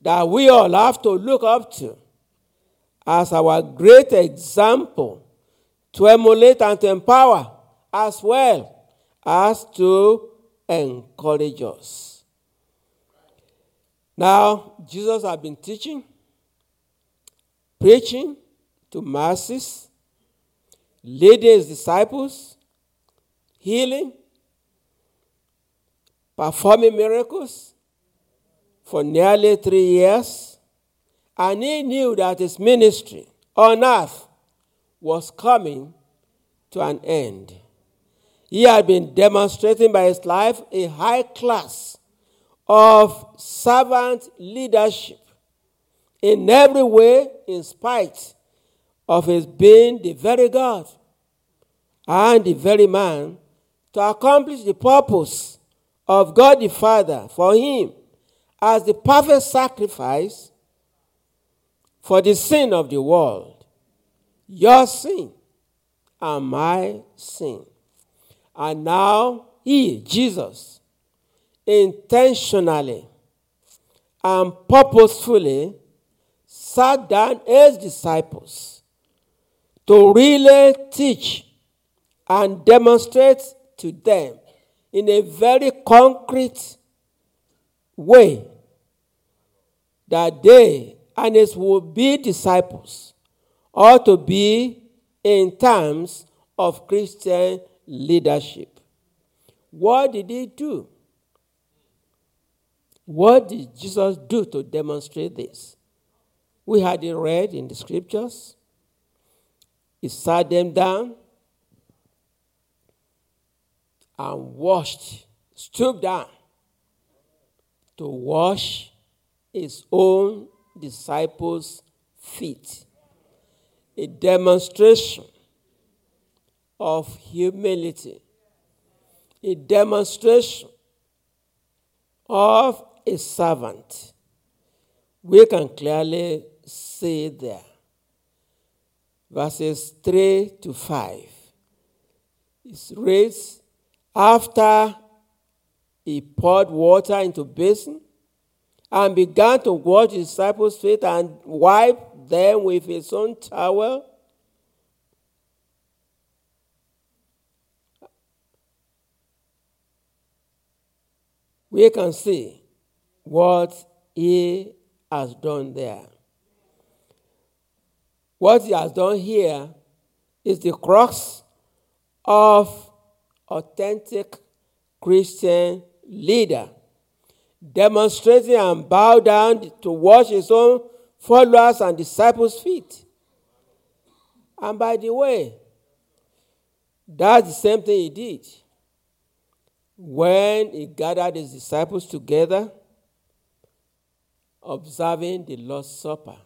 that we all have to look up to as our great example to emulate and to empower as well as to encourage us. Now, Jesus has been teaching, preaching to masses, leading his disciples, healing, performing miracles for nearly three years. And he knew that his ministry on earth was coming to an end. He had been demonstrating by his life a high class of servant leadership in every way, in spite of his being the very God and the very man to accomplish the purpose of God the Father for him as the perfect sacrifice for the sin of the world. Your sin and my sin. And now he, Jesus, intentionally and purposefully sat down as disciples to really teach and demonstrate to them in a very concrete way that they and his would be disciples ought to be in terms of Christian leadership. What did he do? What did Jesus do to demonstrate this? We had it read in the scriptures. He sat them down and washed, stooped down to wash his own disciples' feet. A demonstration of humility, a demonstration of a servant. We can clearly see there. Verses 3 to 5. It's raised after He poured water into basin and began to wash his disciples' feet and wipe them with his own towel. We can see what he has done there. What he has done here is the crux of authentic Christian leader, demonstrating and bow down to wash his own followers and disciples' feet. And by the way, that's the same thing he did when he gathered his disciples together, observing the Lord's Supper.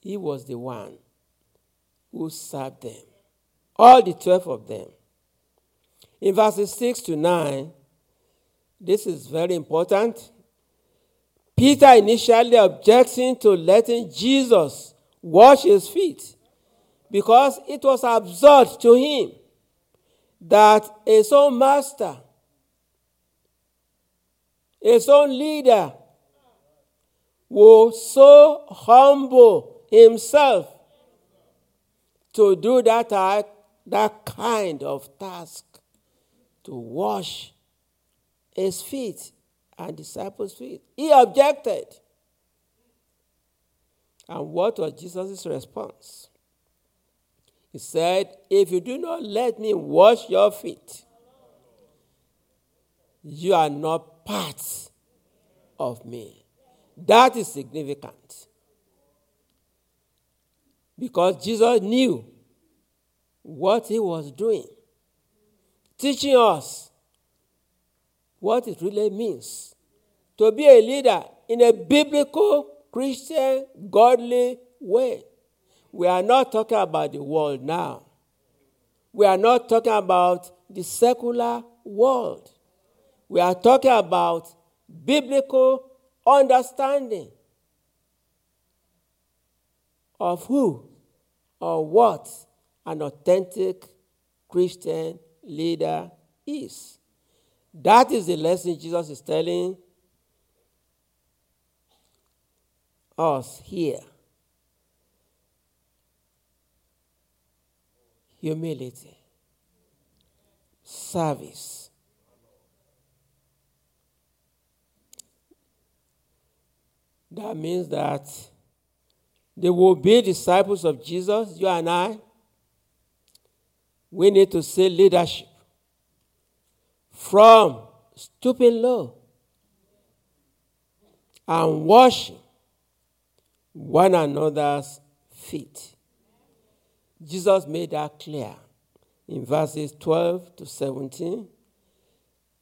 He was the one who served them, all the 12 of them. In verses 6 to 9, this is very important. Peter initially objecting to letting Jesus wash his feet because it was absurd to him that his own master, his own leader, will so humble himself to do that, that kind of task to wash his feet and disciples' feet. He objected. And what was Jesus' response? He said, If you do not let me wash your feet, you are not part of me. That is significant. Because Jesus knew what he was doing, teaching us what it really means to be a leader in a biblical, Christian, godly way. We are not talking about the world now. We are not talking about the secular world. We are talking about biblical understanding of who or what an authentic Christian leader is. That is the lesson Jesus is telling us here. Humility, service. That means that they will be disciples of Jesus, you and I. We need to see leadership from stooping low and washing one another's feet. Jesus made that clear in verses 12 to 17.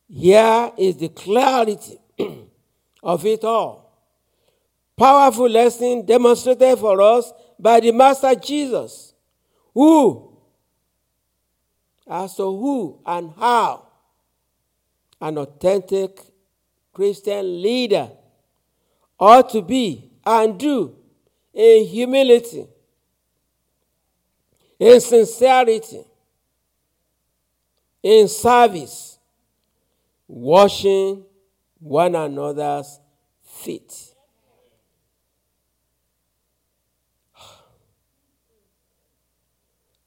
Here is the clarity of it all. Powerful lesson demonstrated for us by the Master Jesus, who, as to who and how an authentic Christian leader ought to be and do in humility, in sincerity, in service, washing one another's feet.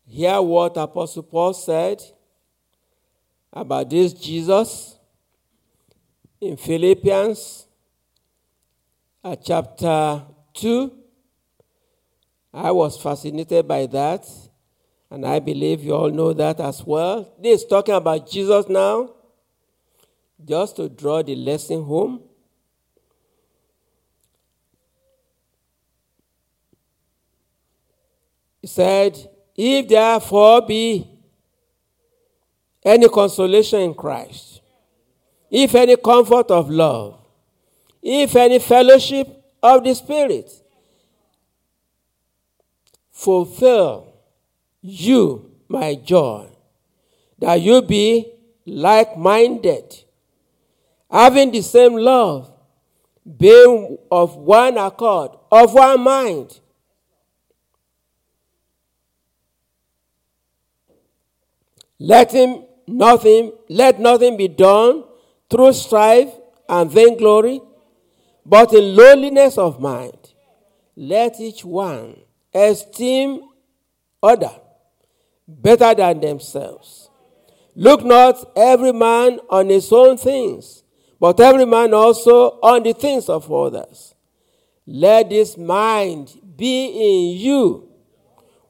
Hear what Apostle Paul said about this Jesus in Philippians uh, chapter 2. I was fascinated by that, and I believe you all know that as well. This is talking about Jesus now, just to draw the lesson home. He said, If therefore be any consolation in Christ, if any comfort of love, if any fellowship of the Spirit, fulfill you my joy, that you be like minded, having the same love, being of one accord, of one mind. Let him nothing, let nothing be done through strife and vainglory, but in lowliness of mind. Let each one esteem other better than themselves. Look not every man on his own things, but every man also on the things of others. Let this mind be in you,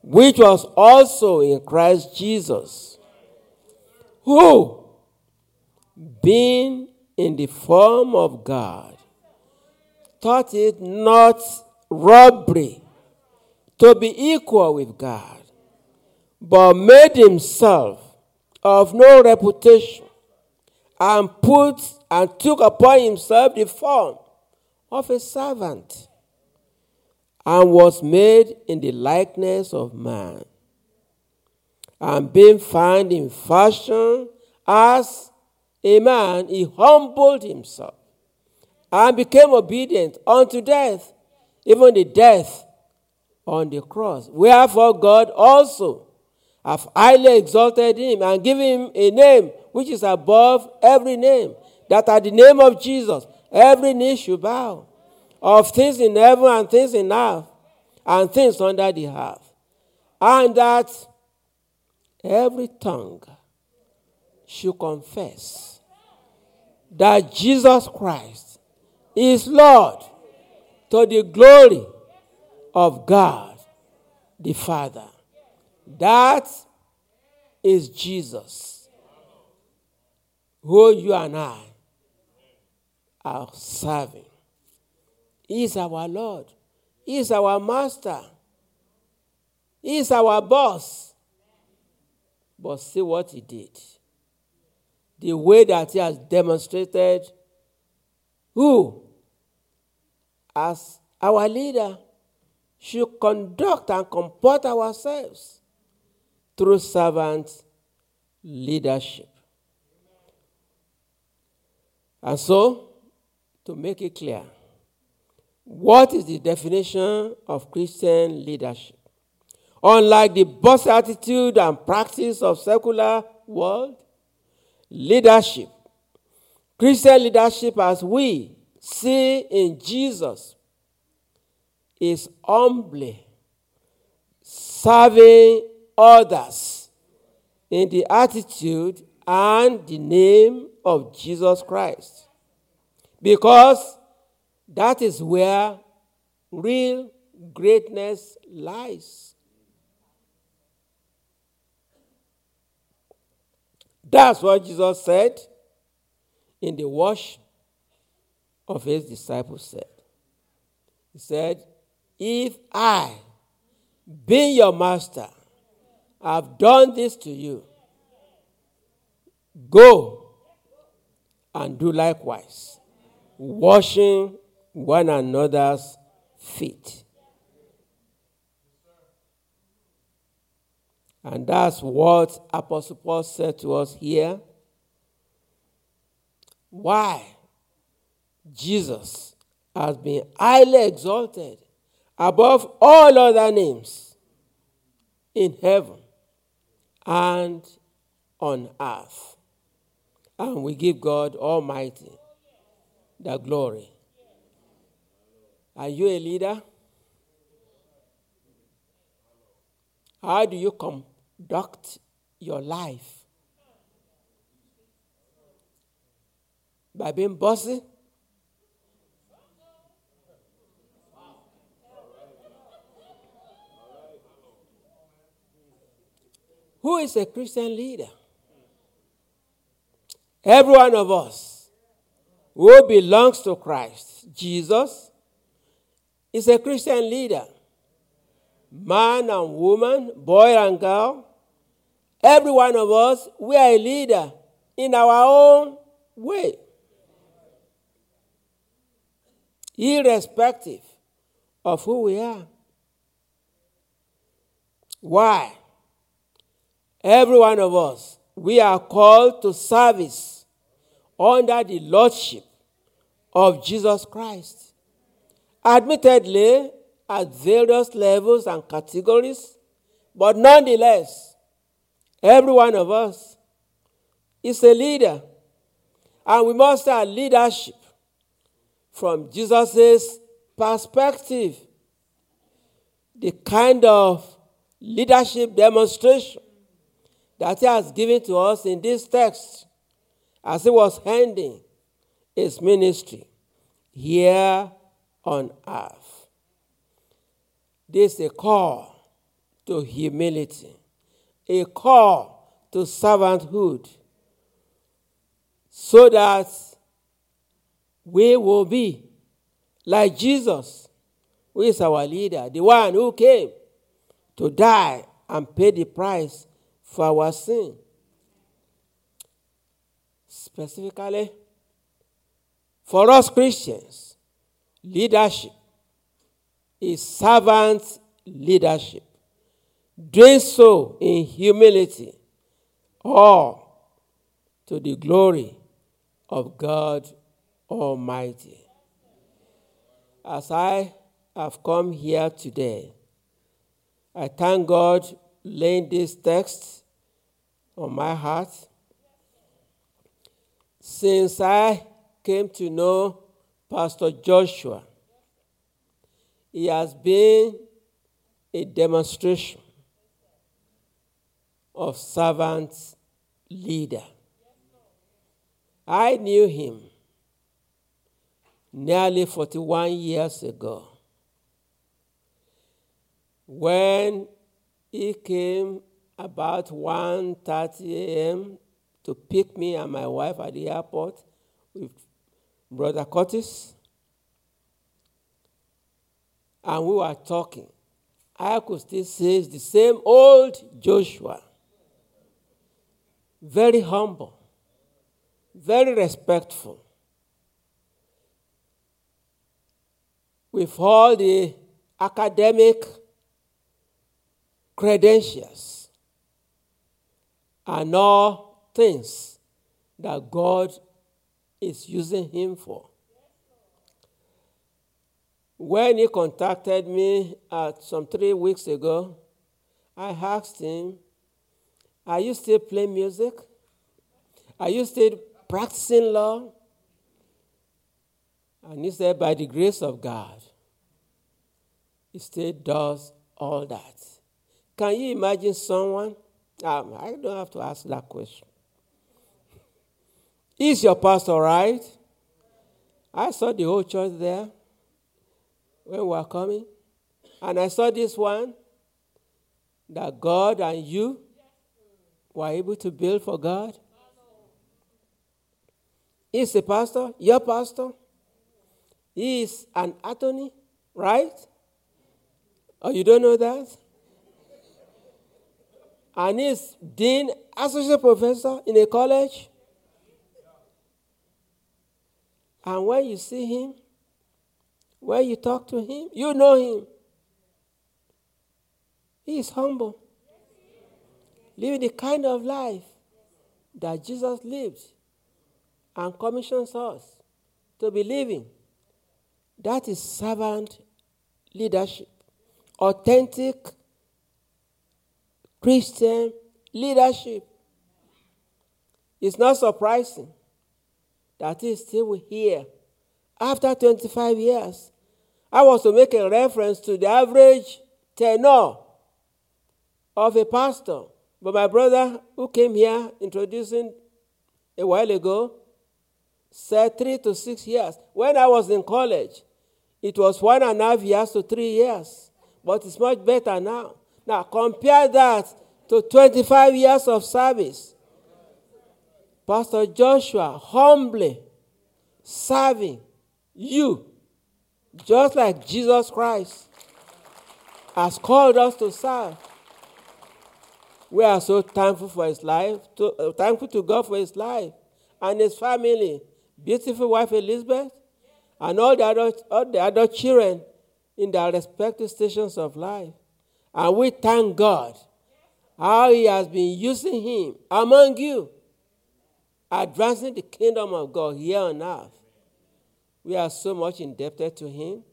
which was also in Christ Jesus, who, being in the form of God, thought it not robbery to be equal with God, but made himself of no reputation and put and took upon himself the form of a servant and was made in the likeness of man. And being found in fashion as a man, he humbled himself and became obedient unto death, even the death on the cross. Wherefore God also hath highly exalted him and given him a name which is above every name, that at the name of Jesus every knee should bow, of things in heaven and things in earth, and things under the earth, and that every tongue should confess that Jesus Christ is Lord to the glory of God the Father. That is Jesus, who you and I are serving. He is our Lord. He is our Master. He is our boss. But see what He did. The way that He has demonstrated who, as our leader, should conduct and comport ourselves through servant leadership. And so, to make it clear, what is the definition of Christian leadership? Unlike the boss attitude and practice of secular world, leadership, Christian leadership as we see in Jesus is humbly serving others in the attitude and the name of Jesus Christ. Because that is where real greatness lies. That's what Jesus said in the wash of his disciples said. He said, If I, being your master, have done this to you, go and do likewise, washing one another's feet. And that's what Apostle Paul said to us here. Why Jesus has been highly exalted above all other names in heaven and on earth. And we give God Almighty the glory. Are you a leader? How do you conduct your life? By being bossy? Who is a Christian leader? Every one of us who belongs to Christ, Jesus, is a Christian leader. Man and woman, boy and girl, every one of us, we are a leader in our own way. Irrespective of who we are. Why? Every one of us, we are called to service under the lordship of Jesus Christ. Admittedly, at various levels and categories, but nonetheless, every one of us is a leader. And we must have leadership from Jesus' perspective. The kind of leadership demonstration that he has given to us in this text as he was handing his ministry here on earth. This is a call to humility, a call to servanthood, so that we will be like Jesus, who is our leader, the one who came to die and pay the price for our sin. Specifically, for us Christians, leadership is servant leadership. Doing so in humility, or to the glory of God Almighty. As I have come here today, I thank God laying this text on my heart. Since I came to know Pastor Joshua, he has been a demonstration of servants leader. I knew him nearly 41 years ago when he came about 1.30 a.m. to pick me and my wife at the airport with Brother Curtis. And we were talking. I could still it's the same old Joshua. Very humble, very respectful. With all the academic credentials and all things that God is using him for. When he contacted me at some three weeks ago, I asked him, Are you still playing music? Are you still practicing law? And he said, By the grace of God, he still does all that. Can you imagine someone? Um, I don't have to ask that question. Is your pastor right? I saw the whole church there when we were coming. And I saw this one that God and you were able to build for God. He's a pastor, your pastor. He is an attorney, right? Oh, you don't know that? And he's dean, associate professor in a college. And when you see him, when you talk to him, you know him. He is humble, living the kind of life that Jesus lived and commissions us to be living. That is servant leadership, authentic Christian leadership. It's not surprising that that is still here after 25 years. I was to make a reference to the average tenure of a pastor. But my brother, who came here introducing a while ago, said three to six years. When I was in college, it was one and a half years to three years. But it's much better now. Now, compare that to 25 years of service. Pastor Joshua humbly serving you, just like Jesus Christ has called us to serve. We are so thankful for his life, to, uh, thankful to God for his life and his family, beautiful wife Elizabeth, and all the other, all the other children in their respective stations of life. And we thank God how he has been using him among you advancing the kingdom of God here on earth. We are so much indebted to Him.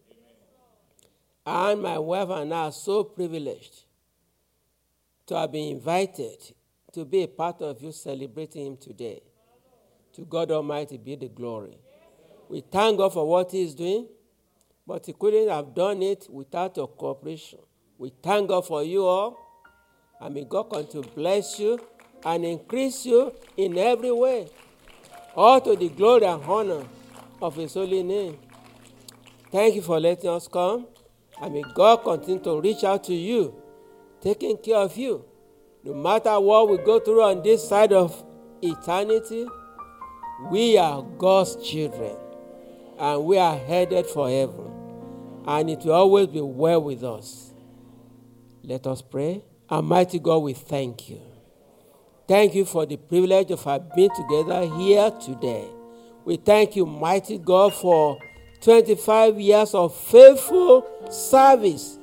And my wife and I are so privileged to have been invited to be a part of you celebrating Him today. To God Almighty be the glory. We thank God for what He is doing, but He couldn't have done it without your cooperation. We thank God for you all, and may God continue to bless you and increase you in every way, all to the glory and honor of His holy name. Thank you for letting us come, and may God continue to reach out to you, taking care of you. No matter what we go through on this side of eternity, we are God's children, and we are headed for heaven, and it will always be well with us. Let us pray. Almighty God, we thank you. Thank you for the privilege of our being together here today. We thank you, mighty God, for 25 years of faithful service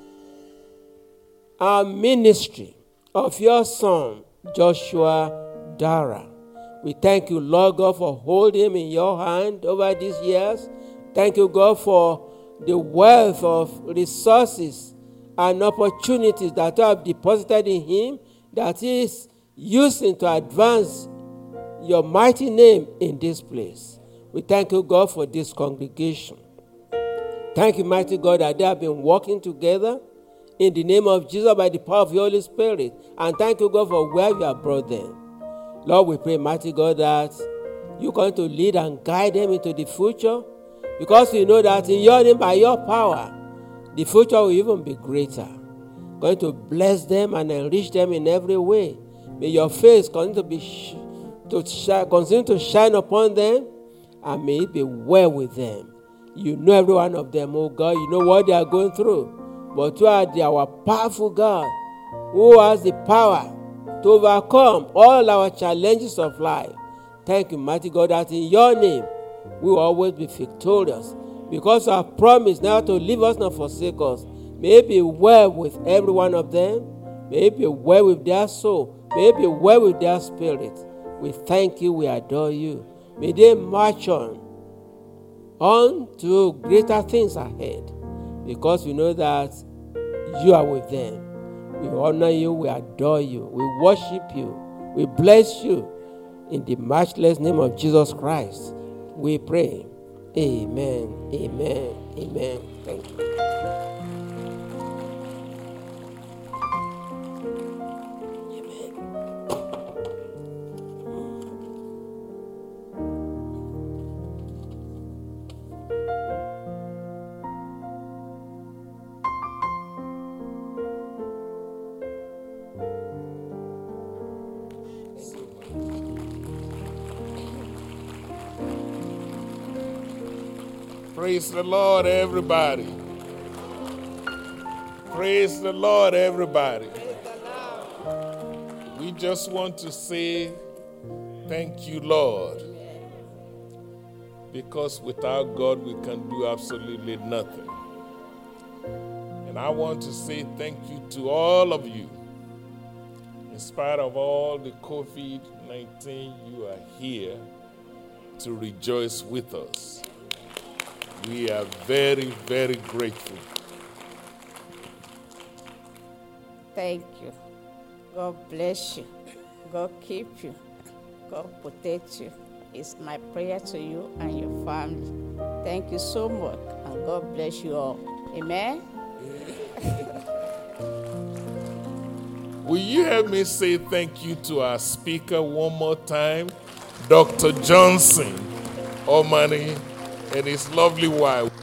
and ministry of your son, Joshua Dara. We thank you, Lord God, for holding him in your hand over these years. Thank you, God, for the wealth of resources and opportunities that you have deposited in him that is using to advance your mighty name in this place. We thank you, God, for this congregation. Thank you, mighty God, that they have been working together in the name of Jesus by the power of the Holy Spirit. And thank you, God, for where you have brought them. Lord, we pray, mighty God, that you're going to lead and guide them into the future because we know that in your name, by your power, the future will even be greater. Going to bless them and enrich them in every way. May your face continue to be sh- to shine, continue to shine upon them, and may it be well with them. You know every one of them, oh God. You know what they are going through, but you are the, our powerful God, who has the power to overcome all our challenges of life. Thank you, mighty God, that in your name we will always be victorious. Because our promise now to leave us not forsake us. May it be well with every one of them. May it be well with their soul. May it be well with their spirit. We thank you, we adore you. May they march on, on to greater things ahead. Because we know that you are with them. We honor you, we adore you, we worship you, we bless you. In the matchless name of Jesus Christ, we pray. Amen. Amen. Amen. Thank you. Praise the Lord, everybody. Praise the Lord, everybody. We just want to say thank you, Lord. Because without God, we can do absolutely nothing. And I want to say thank you to all of you. In spite of all the COVID 19, you are here to rejoice with us. We are very, very grateful. Thank you. God bless you. God keep you. God protect you. It's my prayer to you and your family. Thank you so much. And God bless you all. Amen. Will you help me say thank you to our speaker one more time, Dr. Johnson Omani, and his lovely wife.